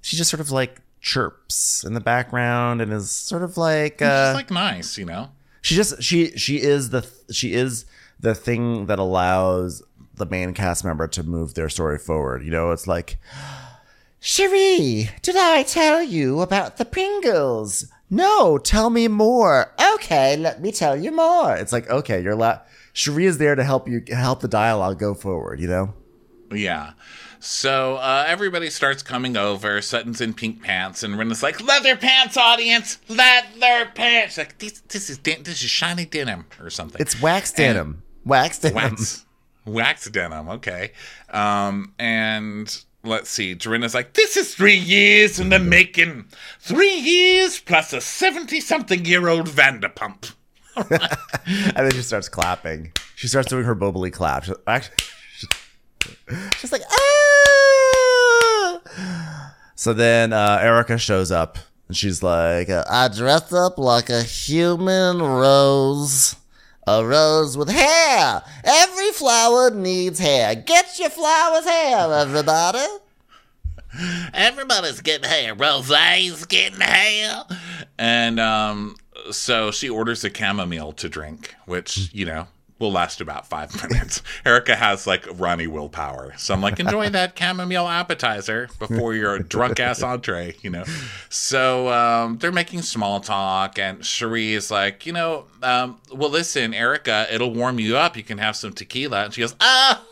She just sort of like chirps in the background and is sort of like uh, like nice, you know. she just she she is the she is the thing that allows the main cast member to move their story forward. You know, it's like Sheree, did I tell you about the Pringles? No, tell me more. Okay, let me tell you more. It's like, okay, you're la- Sheree is there to help you help the dialogue go forward, you know? Yeah. So uh, everybody starts coming over. Sutton's in pink pants, and Rinna's like, "Leather pants, audience, leather pants." Like this, this is this is shiny denim or something. It's wax denim. wax denim. wax, wax denim. Okay. Um, and let's see. Dorinda's like, "This is three years in the making. Three years plus a seventy-something-year-old Vanderpump." And then she starts clapping. She starts doing her bubbly clap. She- Actually, she's like, ah! So then uh, Erica shows up and she's like, I dress up like a human rose. A rose with hair. Every flower needs hair. Get your flowers hair, everybody. Everybody's getting hair. Rose's getting hair. And um, so she orders a chamomile to drink, which, you know, will last about five minutes. Erica has like Ronnie willpower. So I'm like, enjoy that chamomile appetizer before your drunk ass entree, you know? So um, they're making small talk, and Sheree is like, you know, um, well, listen, Erica, it'll warm you up. You can have some tequila. And she goes, Oh,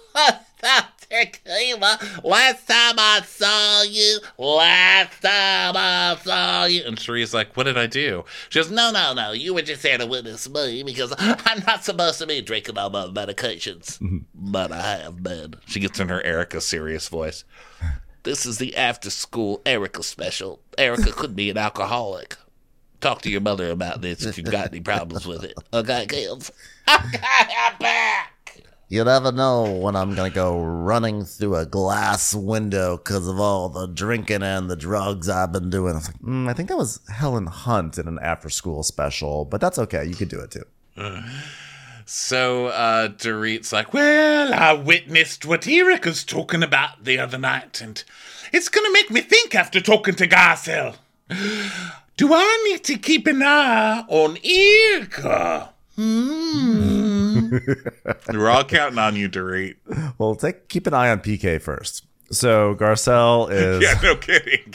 tequila. Last time I saw you, last time I saw you. and Sheree's like, what did I do? She goes, No, no, no. You were just here to witness me because I'm not supposed to be drinking all my medications. Mm-hmm. but I have been. She gets in her Erica serious voice. This is the after school Erica special. Erica could be an alcoholic. Talk to your mother about this if you've got any problems with it. Okay, kids? Okay, I'm back. You never know when I'm gonna go running through a glass window because of all the drinking and the drugs I've been doing. I like, mm, I think that was Helen Hunt in an after-school special, but that's okay. You could do it too. So uh Dorit's like, Well, I witnessed what Erica's talking about the other night, and it's gonna make me think after talking to Garcelle. Do I need to keep an eye on Erica? Hmm. We're all counting on you, Dorit. Well, take keep an eye on PK first. So Garcelle is Yeah, no kidding.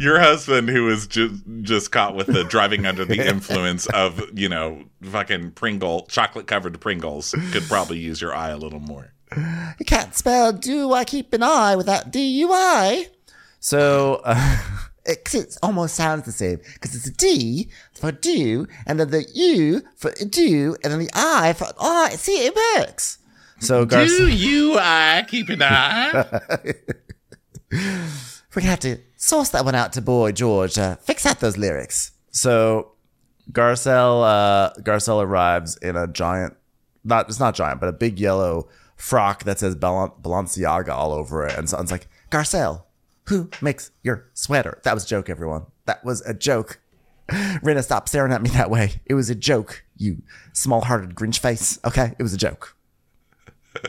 Your husband, who was just just caught with the driving under the influence of, you know, fucking Pringle, chocolate covered Pringles, could probably use your eye a little more. you can't spell do I keep an eye without DUI. So uh, it, it almost sounds the same because it's a D for do, and then the U for do, and then the I for I. See, it works. So Do you eye keep an eye? We're gonna have to source that one out to Boy George. Uh, fix out those lyrics. So Garcelle, uh, Garcelle arrives in a giant, not it's not giant, but a big yellow frock that says Bal- Balenciaga all over it, and someone's like, Garcelle, who makes your sweater? That was a joke, everyone. That was a joke. Rinna, stop staring at me that way. It was a joke, you small-hearted Grinch face. Okay, it was a joke.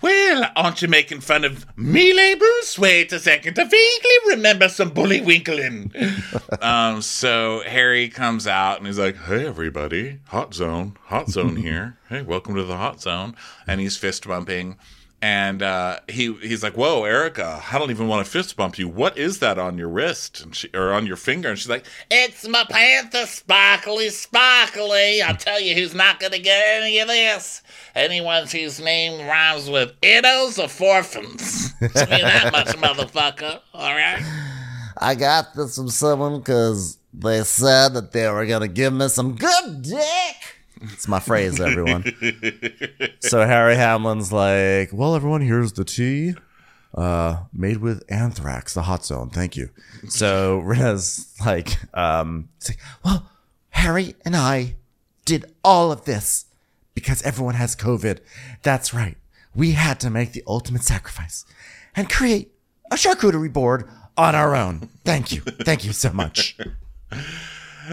well, aren't you making fun of me, Bruce? Wait a second. I vaguely remember some bullywinkling. um, so Harry comes out and he's like, Hey, everybody. Hot zone. Hot zone here. Hey, welcome to the hot zone. And he's fist bumping. And uh, he he's like, "Whoa, Erica! I don't even want to fist bump you. What is that on your wrist and she, or on your finger?" And she's like, It's my panther, sparkly, sparkly. I'll tell you who's not going to get any of this. Anyone whose name rhymes with iddos or forfins. Tell me that much, motherfucker. All right? I got this from someone because they said that they were gonna give me some good dick. It's my phrase, everyone. so Harry Hamlin's like, "Well, everyone, here's the tea, uh, made with anthrax, the hot zone. Thank you." So Rinna's like, um, like, "Well, Harry and I did all of this because everyone has COVID. That's right. We had to make the ultimate sacrifice and create a charcuterie board on our own. Thank you. Thank you so much.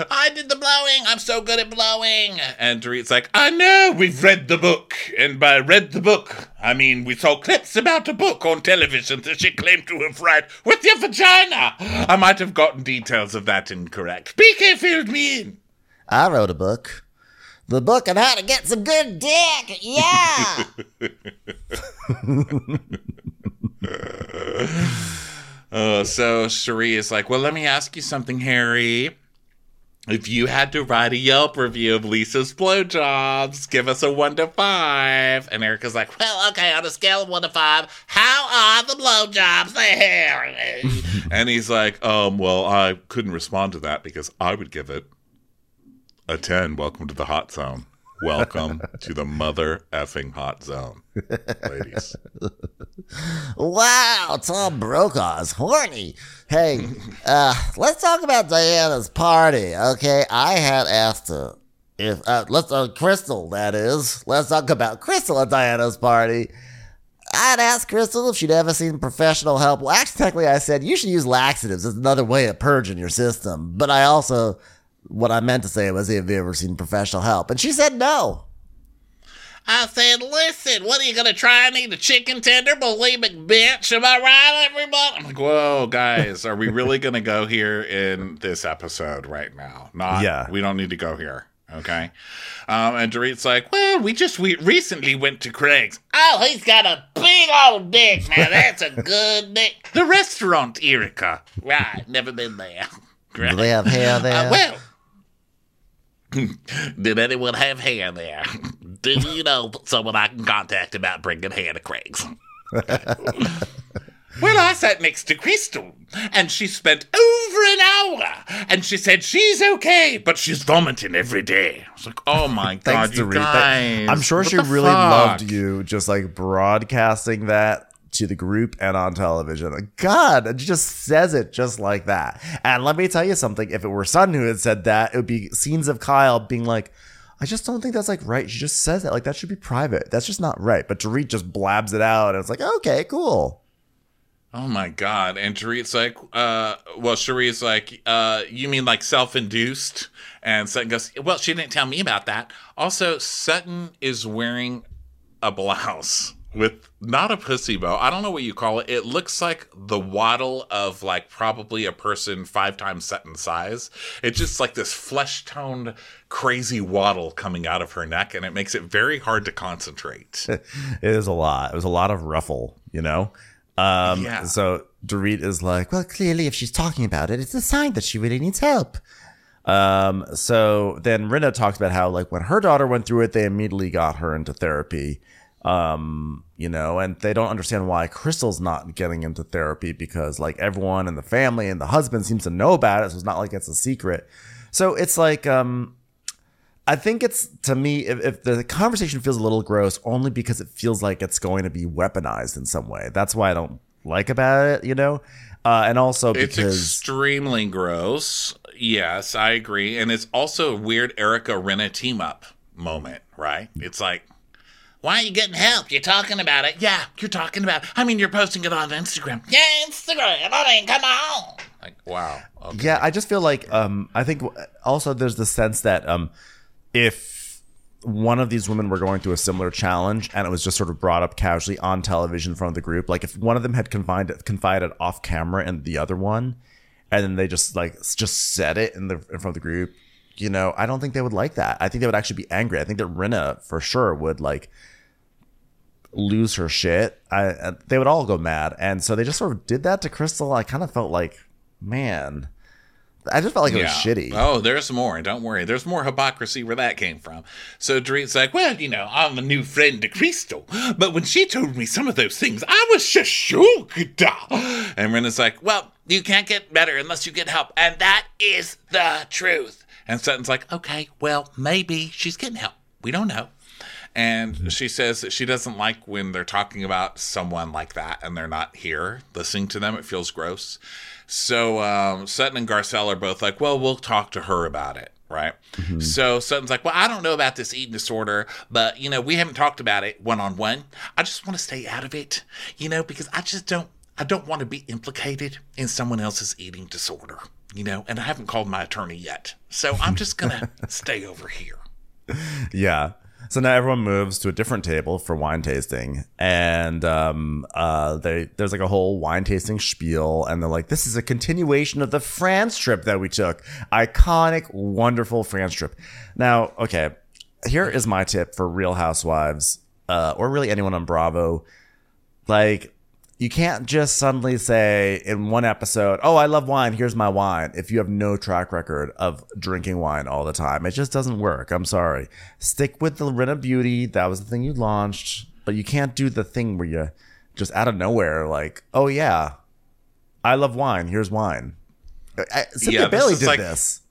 I did the blowing. I'm so good at blowing. And Dorit's like, I know, we've read the book. And by read the book, I mean we saw clips about a book on television that she claimed to have read with your vagina. I might have gotten details of that incorrect. BK filled me in. I wrote a book. The book on how to get some good dick. Yeah. Uh, so Sheree is like, well, let me ask you something, Harry. If you had to write a Yelp review of Lisa's blowjobs, give us a one to five. And Erica's like, well, okay, on a scale of one to five, how are the blowjobs there? and he's like, um, well, I couldn't respond to that because I would give it a 10. Welcome to the hot zone. Welcome to the mother effing hot zone, ladies. wow, Tom Brokaw's horny. Hey, uh, let's talk about Diana's party, okay? I had asked her if uh, let's uh, Crystal, that is. Let's talk about Crystal at Diana's party. I'd asked Crystal if she'd ever seen professional help. Well, actually, technically, I said you should use laxatives. It's another way of purging your system. But I also, what I meant to say was, have you ever seen professional help? And she said no. I said, listen, what are you going to try and eat a chicken tender, bulimic bitch? Am I right, everybody? I'm like, whoa, guys, are we really going to go here in this episode right now? Not, Yeah. we don't need to go here. Okay. Um, and Dorit's like, well, we just we recently went to Craig's, Oh, he's got a big old dick. Now, that's a good dick. the restaurant, Erika. Right, never been there. Do they have hair there? Uh, well, did anyone have hair there? Do you know someone I can contact about bringing hair to Craig's? Well, I sat next to Crystal, and she spent over an hour, and she said she's okay, but she's vomiting every day. I was like, oh my god, Thanks, you Dorit. guys! I'm sure what she really fuck? loved you just like broadcasting that to the group and on television. God, it just says it just like that. And let me tell you something. If it were Sun who had said that, it would be scenes of Kyle being like, I just don't think that's like right. She just says it. Like that should be private. That's just not right. But Dorit just blabs it out and it's like, okay, cool. Oh my god! And Dorit's like, uh, well, Sheree's like, uh, you mean like self-induced? And Sutton goes, well, she didn't tell me about that. Also, Sutton is wearing a blouse with not a pussy bow. I don't know what you call it. It looks like the waddle of like probably a person five times set in size. It's just like this flesh-toned, crazy waddle coming out of her neck, and it makes it very hard to concentrate. It is a lot. It was a lot of ruffle, you know? Um, Yeah. So Dorit is like, well, clearly, if she's talking about it, it's a sign that she really needs help. Um, so then Rinna talks about how, like, when her daughter went through it, they immediately got her into therapy. Um, you know, and they don't understand why Crystal's not getting into therapy because, like, everyone in the family and the husband seems to know about it. So it's not like it's a secret. So it's like, um, I think it's to me if, if the conversation feels a little gross only because it feels like it's going to be weaponized in some way. That's why I don't like about it, you know. Uh, and also It's extremely gross. Yes, I agree. And it's also a weird Erika Rinna team up moment, right? It's like, Why are you getting help? You're talking about it. yeah, you're talking about, I mean, you're posting it on Instagram. Yeah, Instagram. I mean, come on. Like, wow. Okay. yeah, I just feel like um, I think also there's the sense that um, if one of these women were going through a similar challenge and it was just sort of brought up casually on television in front of the group, like if one of them had confided confided off camera and the other one, and then they just like just said it in the in front of the group, you know, I don't think they would like that. I think they would actually be angry. I think that Rinna for sure would like lose her shit. I they would all go mad, and so they just sort of did that to Crystal. I kind of felt like, man, I just felt like it was shitty. Oh, there's more. Don't worry. There's more hypocrisy where that came from. So Dorit's like, well, you know, I'm a new friend to Crystal, but when she told me some of those things, I was just shocked. And Rinna's like, well, You can't get better unless you get help. And that is the truth. And Sutton's like, okay, well, maybe she's getting help. We don't know. And she says that she doesn't like when they're talking about someone like that and they're not here listening to them. It feels gross. So um, Sutton and Garcelle are both like, well, we'll talk to her about it. Right. So Sutton's like, well, I don't know about this eating disorder, but, you know, we haven't talked about it one on one. I just want to stay out of it, you know, because I just don't. I don't want to be implicated in someone else's eating disorder, you know, and I haven't called my attorney yet. So I'm just going to stay over here. Yeah. So now everyone moves to a different table for wine tasting, and um, uh, they there's like a whole wine tasting spiel, and they're like, "This is a continuation of the France trip that we took, iconic, wonderful France trip." Now, okay, here is my tip for Real Housewives, uh, or really anyone on Bravo, like. You can't just suddenly say in one episode, "Oh, I love wine. Here's my wine." If you have no track record of drinking wine all the time, it just doesn't work. I'm sorry. Stick with the Rinna Beauty. That was the thing you launched, but you can't do the thing where you just out of nowhere like, "Oh yeah, I love wine. Here's wine." I, Cynthia Yeah, Bailey did like- this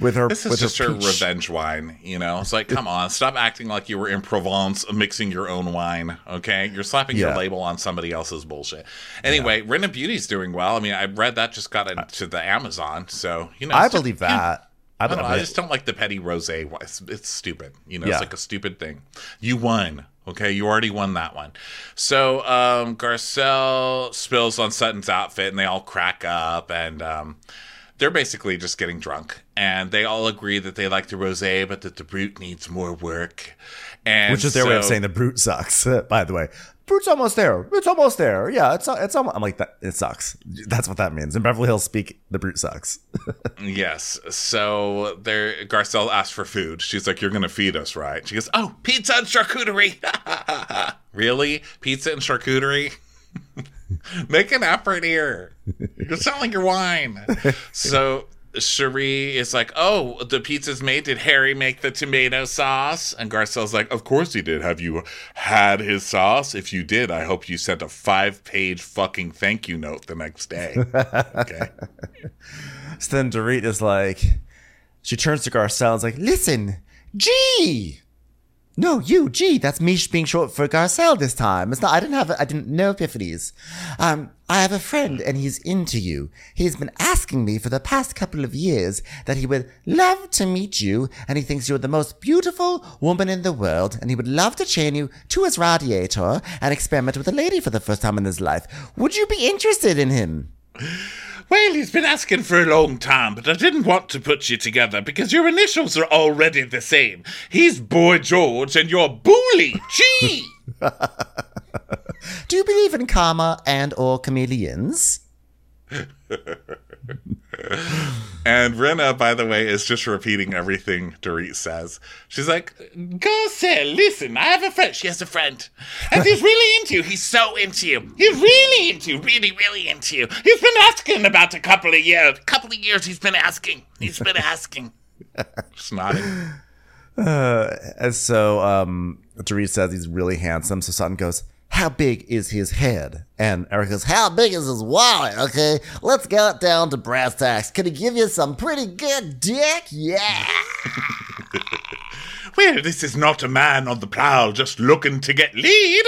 with her. This is with just her peach. revenge wine, you know? It's like, come on, stop acting like you were in Provence mixing your own wine, okay? You're slapping your label on somebody else's bullshit. Anyway, Rinna Beauty's doing well. I mean, I read that just got into the Amazon, so, you know. I just- believe you- that. I, I don't know. I just don't like the petty rose. It's, it's stupid. You know, Yeah. it's like a stupid thing. You won. Okay, you already won that one. So um, Garcelle spills on Sutton's outfit, and they all crack up, and um, they're basically just getting drunk. And they all agree that they like the rosé, but that the brute needs more work. And which is their way of saying the brute sucks. By the way, brute's almost there. it's almost there. Yeah, it's it's almost. I'm like that. It sucks. That's what that means. In Beverly Hills speak, the brute sucks. Yes. So there, Garcelle asks for food. She's like, "You're gonna feed us, right?" She goes, "Oh, pizza and charcuterie." really, pizza and charcuterie? Make an effort here. You're selling your wine. So Sheree is like, "Oh, the pizza's made. Did Harry make the tomato sauce?" And Garcelle's like, "Of course he did. Have you had his sauce? If you did, I hope you sent a five-page fucking thank you note the next day." Okay. So then Dorit is like, she turns to Garcelle is like, listen, G. No, you, gee, That's me being short for Garcelle this time. It's not. I didn't have. I didn't know epiphanies. Um, I have a friend and he's into you. He's been asking me for the past couple of years that he would love to meet you, and he thinks you're the most beautiful woman in the world, and he would love to chain you to his radiator and experiment with a lady for the first time in his life. Would you be interested in him? Well, he's been asking for a long time, but I didn't want to put you together because your initials are already the same. He's Boy George and you're Booley G. Do you believe in karma and or chameleons? and Rinna, by the way, is just repeating everything Dorit says. She's like, Garcelle, listen, I have a friend. She has a friend. And he's really into you. He's so into you. He's really into you. Really, really into you. He's been asking about a couple of years. A couple of years he's been asking. He's been asking. Just nodding. And so um Dorit says he's really handsome. So Sutton goes, How big is his head? And Eric goes, How big is his wallet? Okay, let's get down to brass tacks. Can he give you some pretty good dick? Yeah. Well, this is not a man on the prowl just looking to get lead.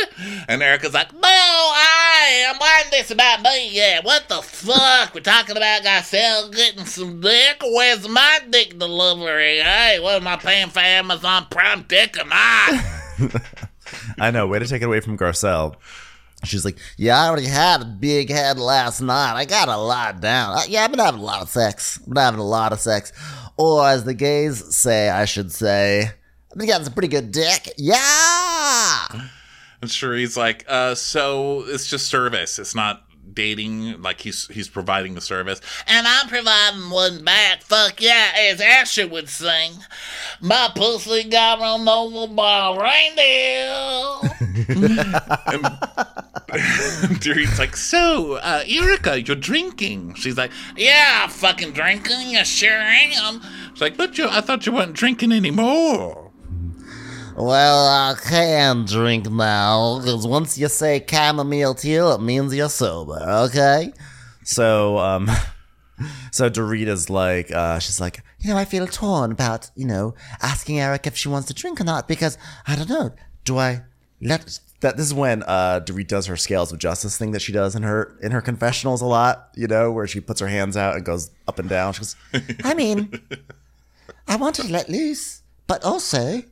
And Erika's like, No, I am. Why this about me? Yeah, what the fuck? We're talking about Garcelle getting some dick. Where's my dick delivery? Hey, what am I paying for Amazon Prime dick or not? I know, way to take it away from Garcelle. She's like, Yeah, I already had a big head last night. I got a lot down. Uh, yeah, I've been having a lot of sex. I've been having a lot of sex. Or as the gays say, I should say, I've been getting some pretty good dick. Yeah. and Sheree's like, uh, so it's just service. It's not dating. Like he's he's providing the service. and I'm providing one back. Fuck yeah, as Asher would sing. My pussy got run over by a reindeer. Dorit's like, so uh, Erika, you're drinking. She's like, yeah, fucking drinking. You sure am. she's like, but you, I thought you weren't drinking anymore. Well, I can drink now, because once you say chamomile tea, it means you're sober, okay? so um so Dorita's like, uh, she's like, You know, I feel torn about, you know, asking Eric if she wants to drink or not, because, I don't know, do I let that this is when uh Dorit does her scales of justice thing that she does in her in her confessionals a lot, you know, where she puts her hands out and goes up and down. She goes, I mean, I wanted to let loose, but also,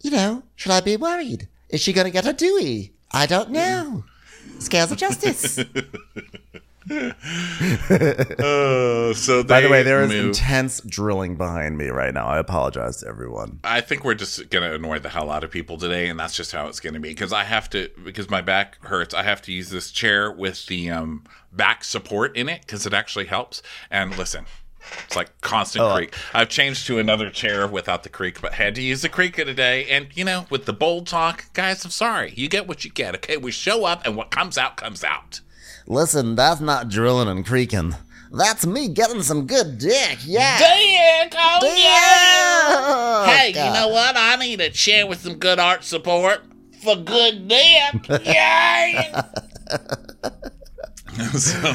you know, should I be worried? Is she going to get a Dewey? I don't know. Scales of justice. Uh, so By the way, there is move- intense drilling behind me right now. I apologize to everyone. I think we're just gonna annoy the hell out of people today, and that's just how it's gonna be. Because I have to, because my back hurts. I have to use this chair with the um, back support in it because it actually helps. And listen, it's like constant Oh. creak. I've changed to another chair without the creak, but had to use the creak today. And you know, with the bold talk, guys, I'm sorry. You get what you get. Okay, we show up, and what comes out comes out. Listen, that's not drilling and creaking. That's me getting some good dick. Yeah. Dick, oh Yeah. yeah. Hey, God. you know what? I need a chair with some good art support for good dick. Yay! so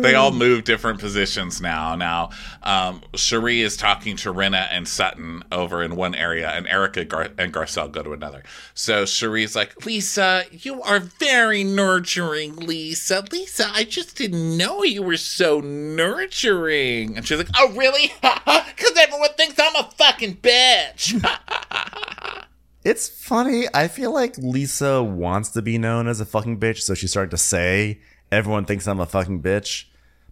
they all move different positions now. Now, um, Sheree is talking to Rinna and Sutton over in one area, and Erika Gar- and Garcelle go to another. So Sheree's like, Lisa, you are very nurturing, Lisa. Lisa, I just didn't know you were so nurturing. and she's like, Oh, really? Because everyone thinks I'm a fucking bitch. It's funny. I feel like Lisa wants to be known as a fucking bitch, so she's starting to say everyone thinks I'm a fucking bitch.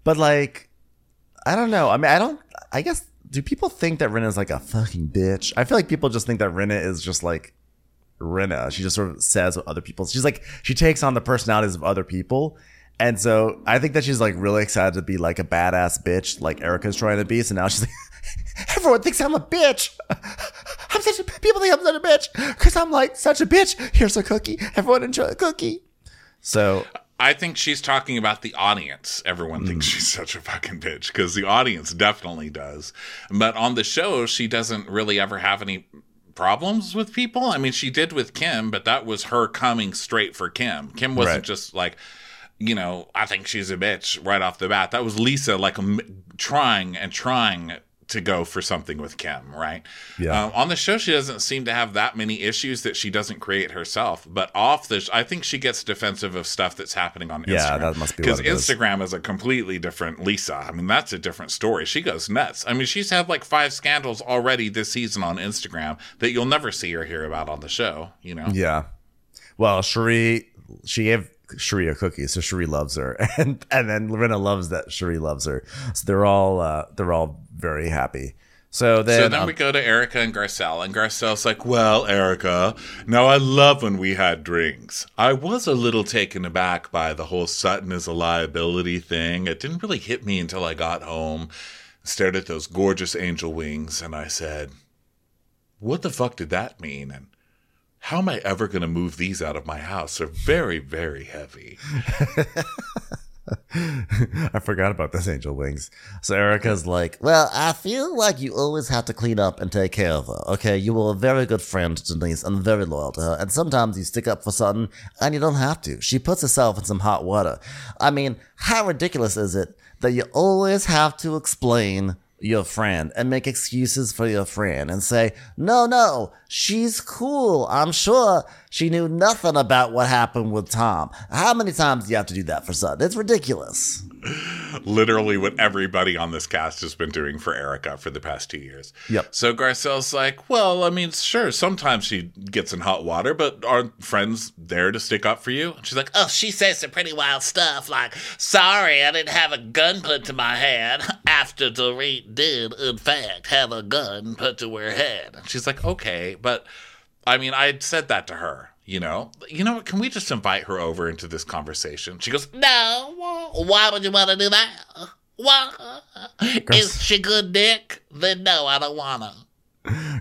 But like, I don't know. I mean, I don't. I guess do people think that Rinna is like a fucking bitch? I feel like people just think that Rinna is just like Rinna. She just sort of says what other people. She's like she takes on the personalities of other people. And so I think that she's like really excited to be like a badass bitch, like Erika's trying to be. So now she's like, everyone thinks I'm a bitch. I'm such a people think I'm such a bitch because I'm like such a bitch. Here's a cookie. Everyone enjoy a cookie. So I think she's talking about the audience. Everyone thinks hmm. she's such a fucking bitch because the audience definitely does. But on the show, she doesn't really ever have any problems with people. I mean, she did with Kim, but that was her coming straight for Kim. Kim wasn't Right. just like, you know, I think she's a bitch right off the bat. That was Lisa like m- trying and trying to go for something with Kim, right? Yeah. Um, on the show, she doesn't seem to have that many issues that she doesn't create herself. But off the, I think she gets defensive of stuff that's happening on Yeah, Instagram. that must be because it is. Instagram is a completely different Lisa. I mean, that's a different story. She goes nuts. I mean, she's had like five scandals already this season on Instagram that you'll never see or hear about on the show. You know? yeah. Well, Sheree, she gave Sheree a cookie, so Sheree loves her, and and then Lorena loves that Sheree loves her. So they're all uh, they're all very happy. So then, So then um, we go to Erika and Garcelle, and Garcelle's like, Well, Erika, now I love when we had drinks. I was a little taken aback by the whole Sutton is a liability thing. It didn't really hit me until I got home, stared at those gorgeous angel wings, and I said, What the fuck did that mean? And how am I ever going to move these out of my house? They're very, very heavy. I forgot about those angel wings. So Erika's like, Well, I feel like you always have to clean up and take care of her. Okay, you were a very good friend to Denise and very loyal to her. And sometimes you stick up for something and you don't have to. She puts herself in some hot water. I mean, how ridiculous is it that you always have to explain your friend and make excuses for your friend and say, no, no, she's cool. I'm sure she knew nothing about what happened with Tom. How many times do you have to do that for something? It's ridiculous. Literally what everybody on this cast has been doing for Erika for the past two years. Yep. So Garcelle's like, well, I mean, sure, sometimes she gets in hot water, but are friends there to stick up for you? And she's like, Oh, she says some pretty wild stuff like, sorry, I didn't have a gun put to my head after Dorit did, in fact, have a gun put to her head. And she's like, okay, but I mean, I said that to her. You know, you know what? Can we just invite her over into this conversation? She goes, No, why would you want to do that? Why? Is she good dick? Then no, I don't want to.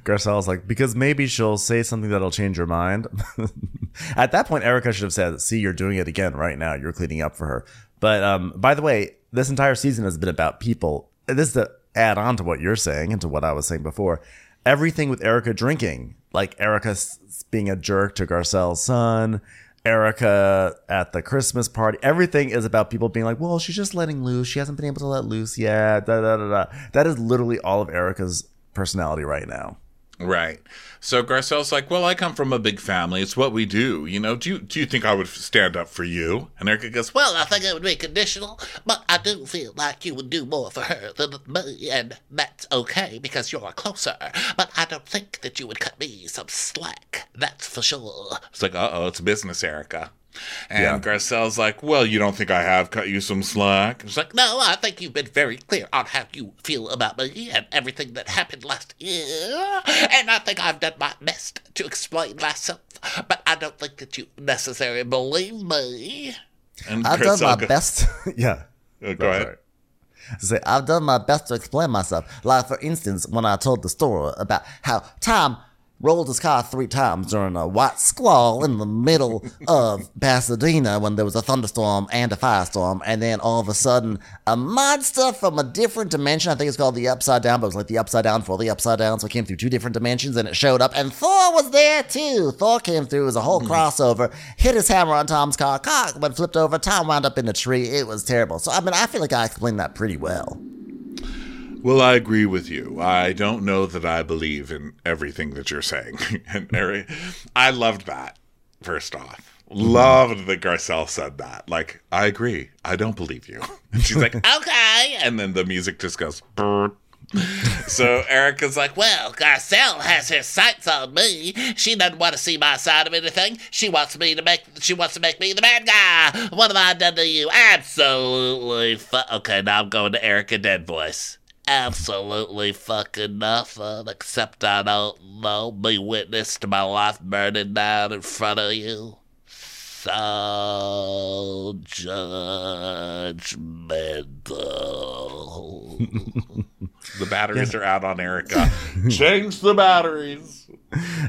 Garcelle's like, because maybe she'll say something that'll change your mind. At that point, Erika should have said, see, you're doing it again right now. You're cleaning up for her. But um, by the way, this entire season has been about people. This is to add on to what you're saying and to what I was saying before. Everything with Erika drinking, like Erika being a jerk to Garcelle's son, Erika at the Christmas party, everything is about people being like, well, she's just letting loose. She hasn't been able to let loose yet. Da, da, da, da. That is literally all of Erika's personality right now. Right. So Garcelle's like, "Well, I come from a big family. It's what we do. You know. Do you do you think I would stand up for you?" And Erika goes, "Well, I think it would be conditional, but I do feel like you would do more for her than me, and that's okay because you're closer. But I don't think that you would cut me some slack. That's for sure. it's like, uh oh, it's business, Erika. And Yeah. Garcelle's like, Well, you don't think I have cut you some slack? It's like, no, I think you've been very clear on how you feel about me and everything that happened last year. And I think I've done my best to explain myself, but I don't think that you necessarily believe me. And I've done my Garcelle goes- best. yeah. Uh, Go ahead. Sorry. Say, I've done my best to explain myself. Like, for instance, when I told the story about how Tom rolled his car three times during a white squall in the middle of Pasadena when there was a thunderstorm and a firestorm, and then all of a sudden, a monster from a different dimension, I think it's called the Upside Down, but it was like the Upside Down for the Upside Down, so it came through two different dimensions, and it showed up, and Thor was there too. Thor came through as a whole hmm. crossover, hit his hammer on Tom's car, car went flipped over, Tom wound up in a tree. It was terrible. So, I mean, I feel like I explained that pretty well. Well, I agree with you. I don't know that I believe in everything that you're saying. and Harry, I loved that, first off. Mm-hmm. Loved that Garcelle said that. Like, I agree. I don't believe you. And she's like, okay. And then the music just goes, "Brrr." So Erika's like, Well, Garcelle has her sights on me. She doesn't want to see my side of anything. She wants me to make. She wants to make me the bad guy. What have I done to you? Absolutely. Fu- okay, now I'm going to Erika Dead voice. Absolutely fucking nothing. Except I don't know. Be witness to my life burning down in front of you. So judgmental. the batteries are out on Erika. Change the batteries.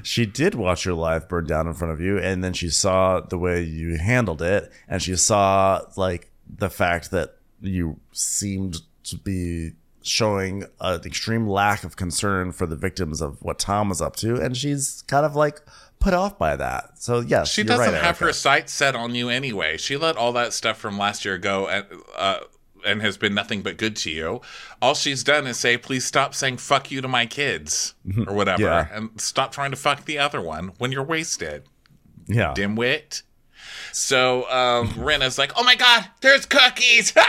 She did watch your life burn down in front of you, and then she saw the way you handled it, and she saw like the fact that you seemed to be showing an extreme lack of concern for the victims of what Tom was up to, and she's kind of like put off by that. So yes, She doesn't right, have Erika. her sights set on you anyway. She let all that stuff from last year go and uh, and has been nothing but good to you. All she's done is say, "Please stop saying fuck you to my kids" or whatever, Yeah. and stop trying to fuck the other one when you're wasted, Yeah, dimwit. So um, Rinna's like, "Oh my god, there's cookies!"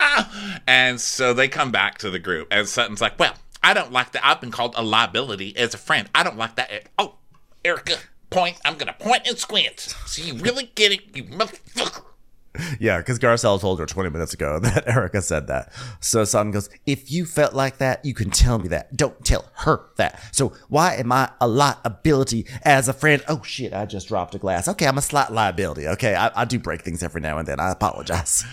and so they come back to the group, and Sutton's like, "Well, I don't like that. I've been called a liability as a friend. I don't like that. At- oh, Erika, point. I'm gonna point and squint. So you really get it, you motherfucker. yeah, because Garcelle told her 20 minutes ago that Erika said that. So Sutton goes, "If you felt like that, you can tell me that. Don't tell her that. So why am I a liability as a friend? Oh shit, I just dropped a glass. Okay, I'm a slight liability. Okay, I, I do break things every now and then. I apologize."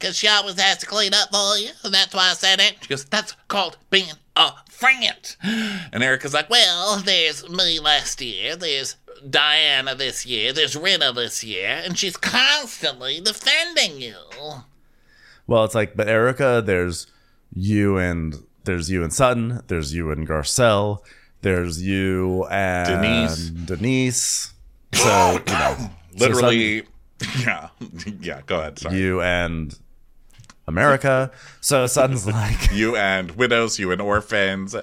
Cause she always has to clean up for you. And that's why I said it. She goes, that's called being a friend. and Erika's like, Well, there's me last year. There's Diana this year. There's Rinna this year. And she's constantly defending you. Well, it's like, but Erika, there's you and there's you and Sutton, there's you and Garcelle, there's you and Denise. Denise. So you know, so literally, yeah, yeah. Go ahead. Sorry. you and America. So Sutton's like, You and widows, you and orphans,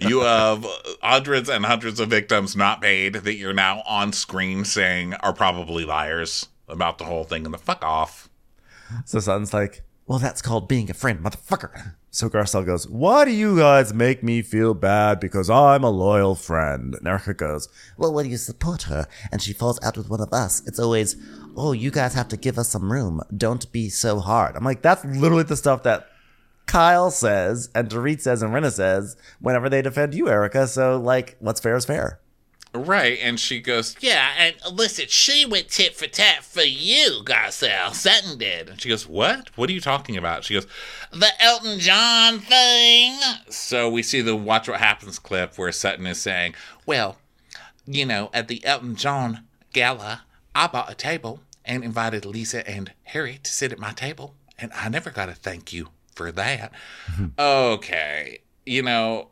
you have hundreds and hundreds of victims not paid that you're now on screen saying are probably liars about the whole thing and the fuck off. so Sutton's like, well, that's called being a friend, motherfucker. So Garcelle goes, why do you guys make me feel bad because I'm a loyal friend? And Erika goes, Well, when you support her and she falls out with one of us, it's always, oh, you guys have to give us some room. Don't be so hard. I'm like, that's literally the stuff that Kyle says and Dorit says and Rinna says whenever they defend you, Erika. So, like, what's fair is fair. Right. And she goes, Yeah, and listen, she went tit for tat for you, Garcelle. Sutton did. and she goes, What? What are you talking about? She goes, The Elton John thing. So we see the Watch What Happens clip where Sutton is saying, Well, you know, at the Elton John gala, I bought a table and invited Lisa and Harry to sit at my table, and I never got a thank you for that. Okay. You know,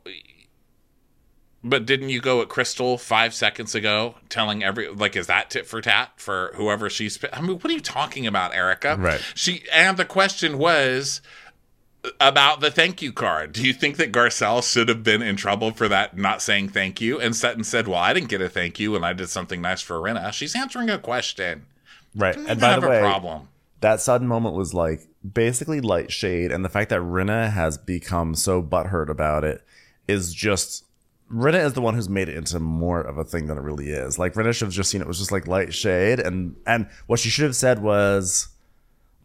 but didn't you go at Crystal five seconds ago telling every, like, is that tit for tat for whoever she's, I mean, what are you talking about, Erika? Right. She, and the question was, about the thank you card. Do you think that Garcelle should have been in trouble for that not saying thank you? And Sutton said, Well, I didn't get a thank you and I did something nice for Rinna. She's answering a question. Right. And by the way, problem. that sudden moment was like basically light shade. And the fact that Rinna has become so butthurt about it is just Rinna is the one who's made it into more of a thing than it really is. Like Rinna should have just seen it was just like light shade, and and what she should have said was,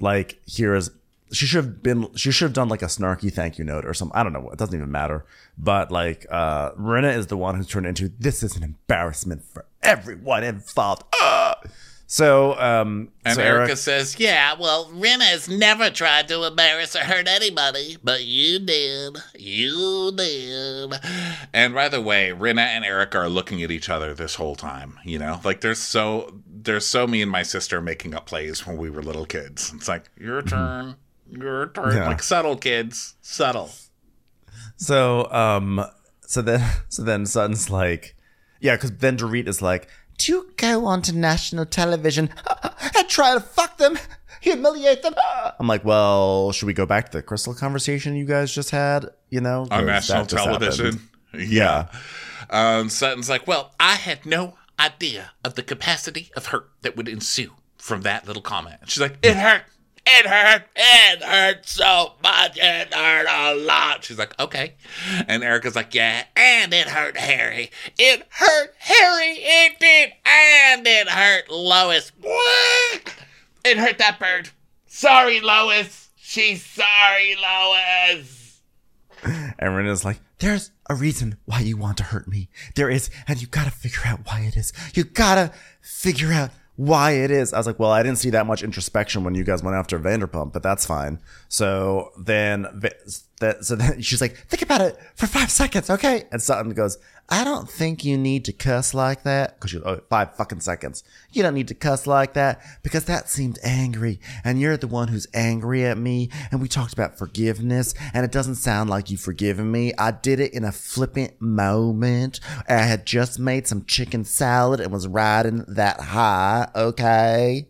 like, here is she should have been she should have done like a snarky thank you note or something. I don't know. It doesn't even matter. But like, uh Rinna is the one who's turned into this is an embarrassment for everyone involved. Ah! So um, And so Erika Eric- says, Yeah, well, Rinna has never tried to embarrass or hurt anybody, but you did. You did. And by the way, Rinna and Erika are looking at each other this whole time. You know, like there's so there's so me and my sister making up plays when we were little kids. It's like your turn, your turn. Mm-hmm. Yeah. Like subtle kids, subtle. So um so then so then Sutton's like yeah, because then Dorit is like, Do you go onto national television and try to fuck them? Humiliate them. I'm like, well, should we go back to the crystal conversation you guys just had? You know, on national television. happened. Yeah. Um, Sutton's like, well, I had no idea of the capacity of hurt that would ensue from that little comment. She's like, it hurt. It hurt. It hurt so much. It hurt a lot. She's like, okay. And Erika's like, yeah, and it hurt Harry. It hurt Harry. It did. And it hurt Lois. What? It hurt that bird. Sorry, Lois. She's sorry, Lois. And Rinna's like, there's a reason why you want to hurt me. There is, and you gotta figure out why it is. You gotta figure out why it is. I was like, well, I didn't see that much introspection when you guys went after Vanderpump, but that's fine. So then, that, so then she's like, think about it for five seconds, okay? And Sutton goes, I don't think you need to cuss like that. Cause she, oh, five fucking seconds. You don't need to cuss like that because that seemed angry. And you're the one who's angry at me. And we talked about forgiveness and it doesn't sound like you've forgiven me. I did it in a flippant moment. I had just made some chicken salad and was riding that high. Okay.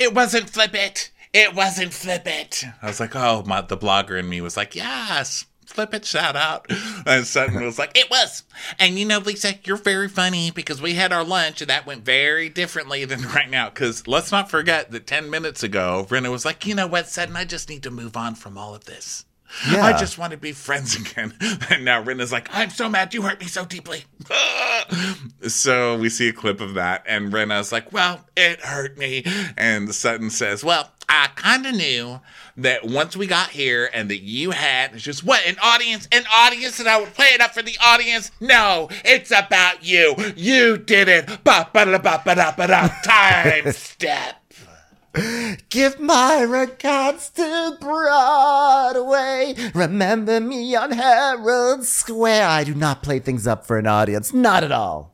It wasn't flip it. Wasn't flip it. I was like, oh, my, the blogger in me was like, yes, flip it, shout out. And Sutton was like, it was. And you know, Lisa, you're very funny because we had our lunch and that went very differently than right now. Because let's not forget that 10 minutes ago, Rinna was like, you know what, Sutton, I just need to move on from all of this. Yeah. I just want to be friends again. And now Rinna's like, I'm so mad you hurt me so deeply. so we see a clip of that, and Rinna's like, Well, it hurt me. And Sutton says, Well, I kind of knew that once we got here and that you had it's just what an audience, an audience, and I would play it up for the audience. No, it's about you. You did it. Ba ba da ba ba da ba da. Time step. Give my regards to Broadway. Remember me on Herald Square. I do not play things up for an audience. Not at all.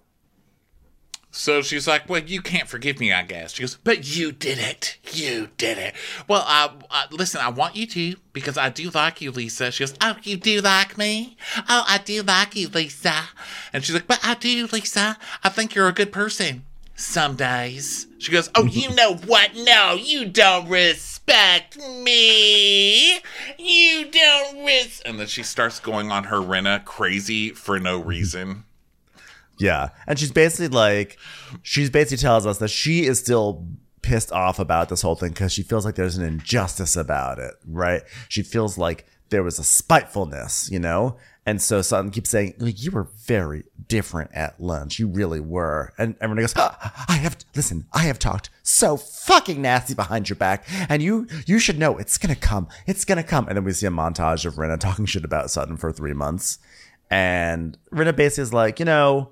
So she's like, "Well, you can't forgive me, I guess." She goes, "But you did it. You did it." Well, I, I listen. I want you to because I do like you, Lisa. She goes, "Oh, you do like me? Oh, I do like you, Lisa." And she's like, "But I do, Lisa. I think you're a good person. Some days." She goes, "Oh, you know what? No, you don't respect me. You don't res." And then she starts going on her Rinna crazy for no reason. Yeah. And she's basically like, she's basically tells us that she is still pissed off about this whole thing because she feels like there's an injustice about it, right? She feels like there was a spitefulness, you know? And so Sutton keeps saying, you were very different at lunch. You really were. And everyone goes, "Ah, I have, listen, I have talked so fucking nasty behind your back. And you, you should know it's going to come. It's going to come. And then we see a montage of Rinna talking shit about Sutton for three months. And Rinna basically is like, you know,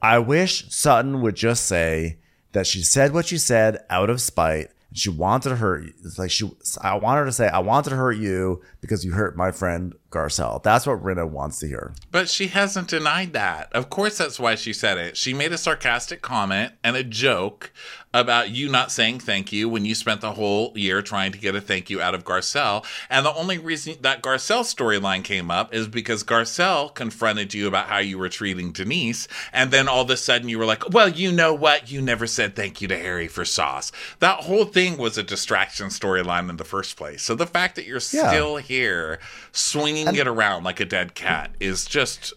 I wish Sutton would just say that she said what she said out of spite. She wanted to hurt you. It's like she, I want her to say, I wanted to hurt you because you hurt my friend Garcelle. That's what Rinna wants to hear. But she hasn't denied that. Of course, that's why she said it. She made a sarcastic comment and a joke about you not saying thank you when you spent the whole year trying to get a thank you out of Garcelle. And the only reason that Garcelle storyline came up is because Garcelle confronted you about how you were treating Denise. And then all of a sudden you were like, well, you know what? You never said thank you to Harry for sauce. That whole thing was a distraction storyline in the first place. So the fact that you're Yeah. still here swinging it around like a dead cat is just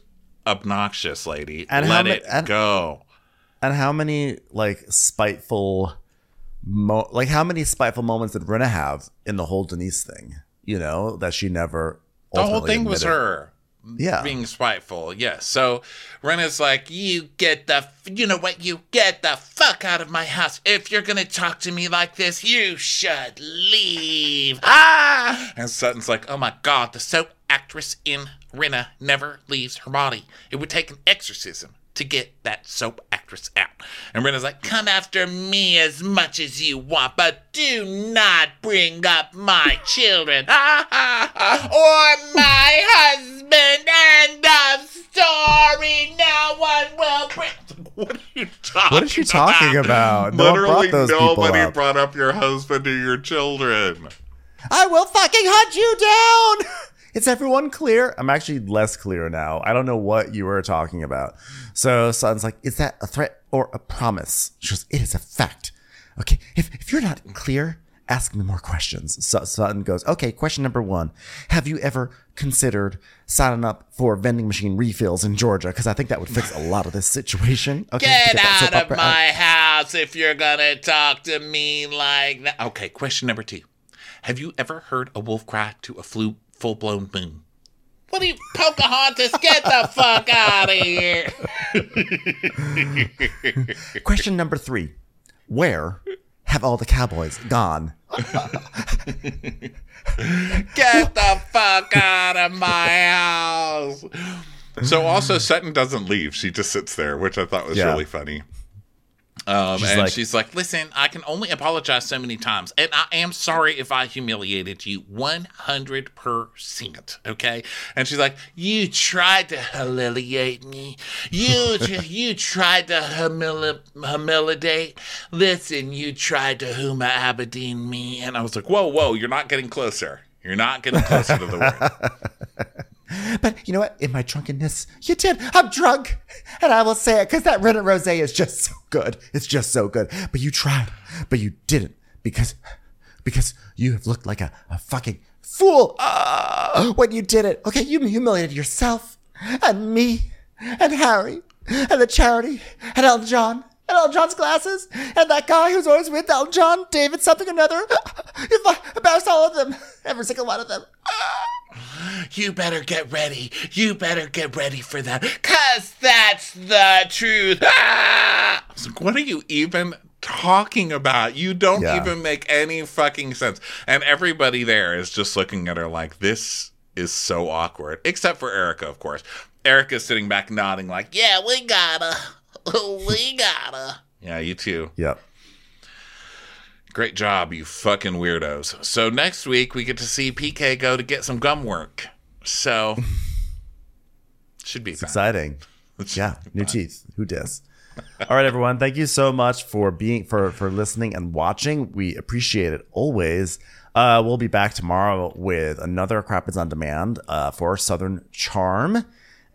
obnoxious, lady. And Let ma- it and- go. And how many like spiteful, mo- like how many spiteful moments did Rinna have in the whole Denise thing? You know that she never. The whole thing was her. Yeah. being spiteful. Yes. So Rinna's like, you get the, f- you know what? You get the fuck out of my house. If you're gonna talk to me like this, you should leave. Ah! And Sutton's like, oh my god, the soap actress in Rena never leaves her body. It would take an exorcism to get that soap actress out. And Rinna's like, come after me as much as you want, but do not bring up my children or my husband. End of story. No one will bring. What are you talking What is she talking about? No one brought Literally nobody up. brought up your husband or your children. I will fucking hunt you down. Is everyone clear? I'm actually less clear now. I don't know what you were talking about. So Sutton's like, is that a threat or a promise? She goes, it is a fact. Okay, if, if you're not clear, ask me more questions. So Sutton goes, okay, question number one. Have you ever considered signing up for vending machine refills in Georgia? Because I think that would fix a lot of this situation. Okay, to Get out of my house if you're gonna talk to me like that. Okay, question number two. Have you ever heard a wolf cry to a flu, full-blown moon? What are you, Pocahontas? Get the fuck out of here! Question number three Where have all the cowboys gone? Get the fuck out of my house! So also Sutton doesn't leave; she just sits there, which I thought was Yeah. really funny. Um, She's and like- she's like, "Listen, I can only apologize so many times, and I am sorry if I humiliated you, one hundred percent." Okay, and she's like, "You tried to humiliate me. You you tried to humili- humiliate. Listen, you tried to Huma Aberdeen me." And I was like, "Whoa, whoa, you're not getting closer. You're not getting closer to the word." But you know what? In my drunkenness, you did. I'm drunk, and I will say it because that Reddit rosé is just so good. It's just so good. But you tried, but you didn't because because you have looked like a, a fucking fool ah, when you did it. Okay, you humiliated yourself and me and Harry and the charity and Elton John. And Elton John's glasses, and that guy who's always with Elton John, David something or another. You've embarrassed all of them, every single one of them. You better get ready. You better get ready for that. Cause that's the truth. Ah! I was like, what are you even talking about? You don't Yeah. even make any fucking sense. And everybody there is just looking at her like, this is so awkward. Except for Erika, of course. Erika's sitting back nodding, like, yeah, we gotta. We gotta. Yeah, you too. Yep. Great job, you fucking weirdos. So next week we get to see PK go to get some gum work. So should be exciting. Yeah, new teeth. Who dis? All right, everyone. Thank you so much for being for for listening and watching. We appreciate it always. Uh, we'll be back tomorrow with another Crappens on Demand uh, for Southern Charm,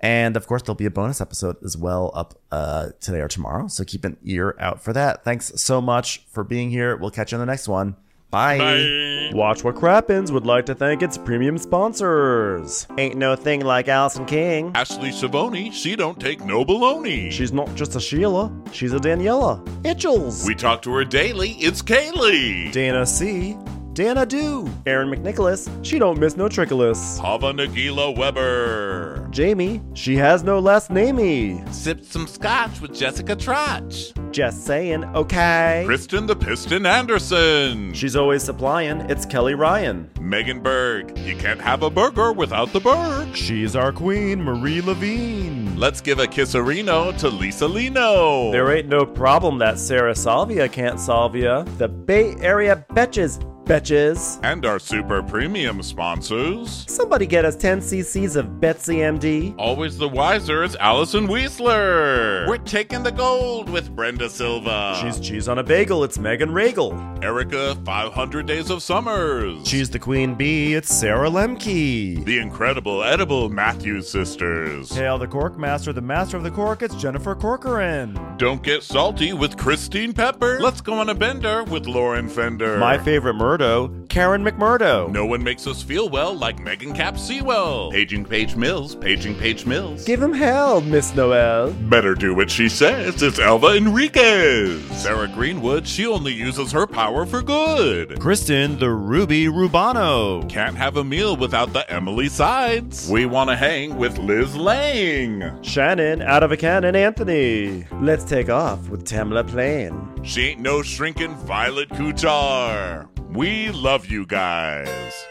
and of course there'll be a bonus episode as well up uh, today or tomorrow. So keep an ear out for that. Thanks so much for being here. We'll catch you on the next one. Bye. Watch What Crappens would like to thank its premium sponsors. Ain't no thing like Allison King. Ashley Savoni, she don't take no baloney. She's not just a Sheila, she's a Daniela. Itchels. we talk to her daily. It's Kaylee. Dana C. Dana Do. Aaron McNicholas. She don't miss no trickolas. Hava Nagila Weber. Jamie. She has no last namey. Sipped some scotch with Jessica Trotch. Just saying, okay. Kristen the Piston Anderson. She's always supplying. It's Kelly Ryan. Megan Berg. You can't have a burger without the Berg. She's our queen, Marie Levine. Let's give a kisserino to Lisa Lino. There ain't no problem that Sarah Salvia can't solve ya. The Bay Area betches, betches. and our super premium sponsors. Somebody get us 10 cc's of Betsy MD. Always the wiser is Allison Weisler. We're taking the gold with Brenda Silva. She's cheese on a bagel, it's Megan Regal. Erica 500 Days of Summers. She's the queen bee, it's Sarah Lemke. the incredible edible Matthews sisters. Hail the cork master, the master of the cork, it's Jennifer Corcoran. Don't get salty with Christine Pepper. Let's go on a bender with Lauren Fender. My favorite murder McMurdo, Karen McMurdo. No one makes us feel well like Megan Cap Sewell. Paging Page Mills, Paging Page Mills. Give him hell, Miss Noel. Better do what she says. It's Elva Enriquez. Sarah Greenwood, she only uses her power for good. Kristen the Ruby Rubano. Can't have a meal without the Emily sides. We want to hang with Liz Lang. Shannon, out of a cannon, Anthony. Let's take off with Tamla Plain. She ain't no shrinking Violet Kuchar. We love you guys.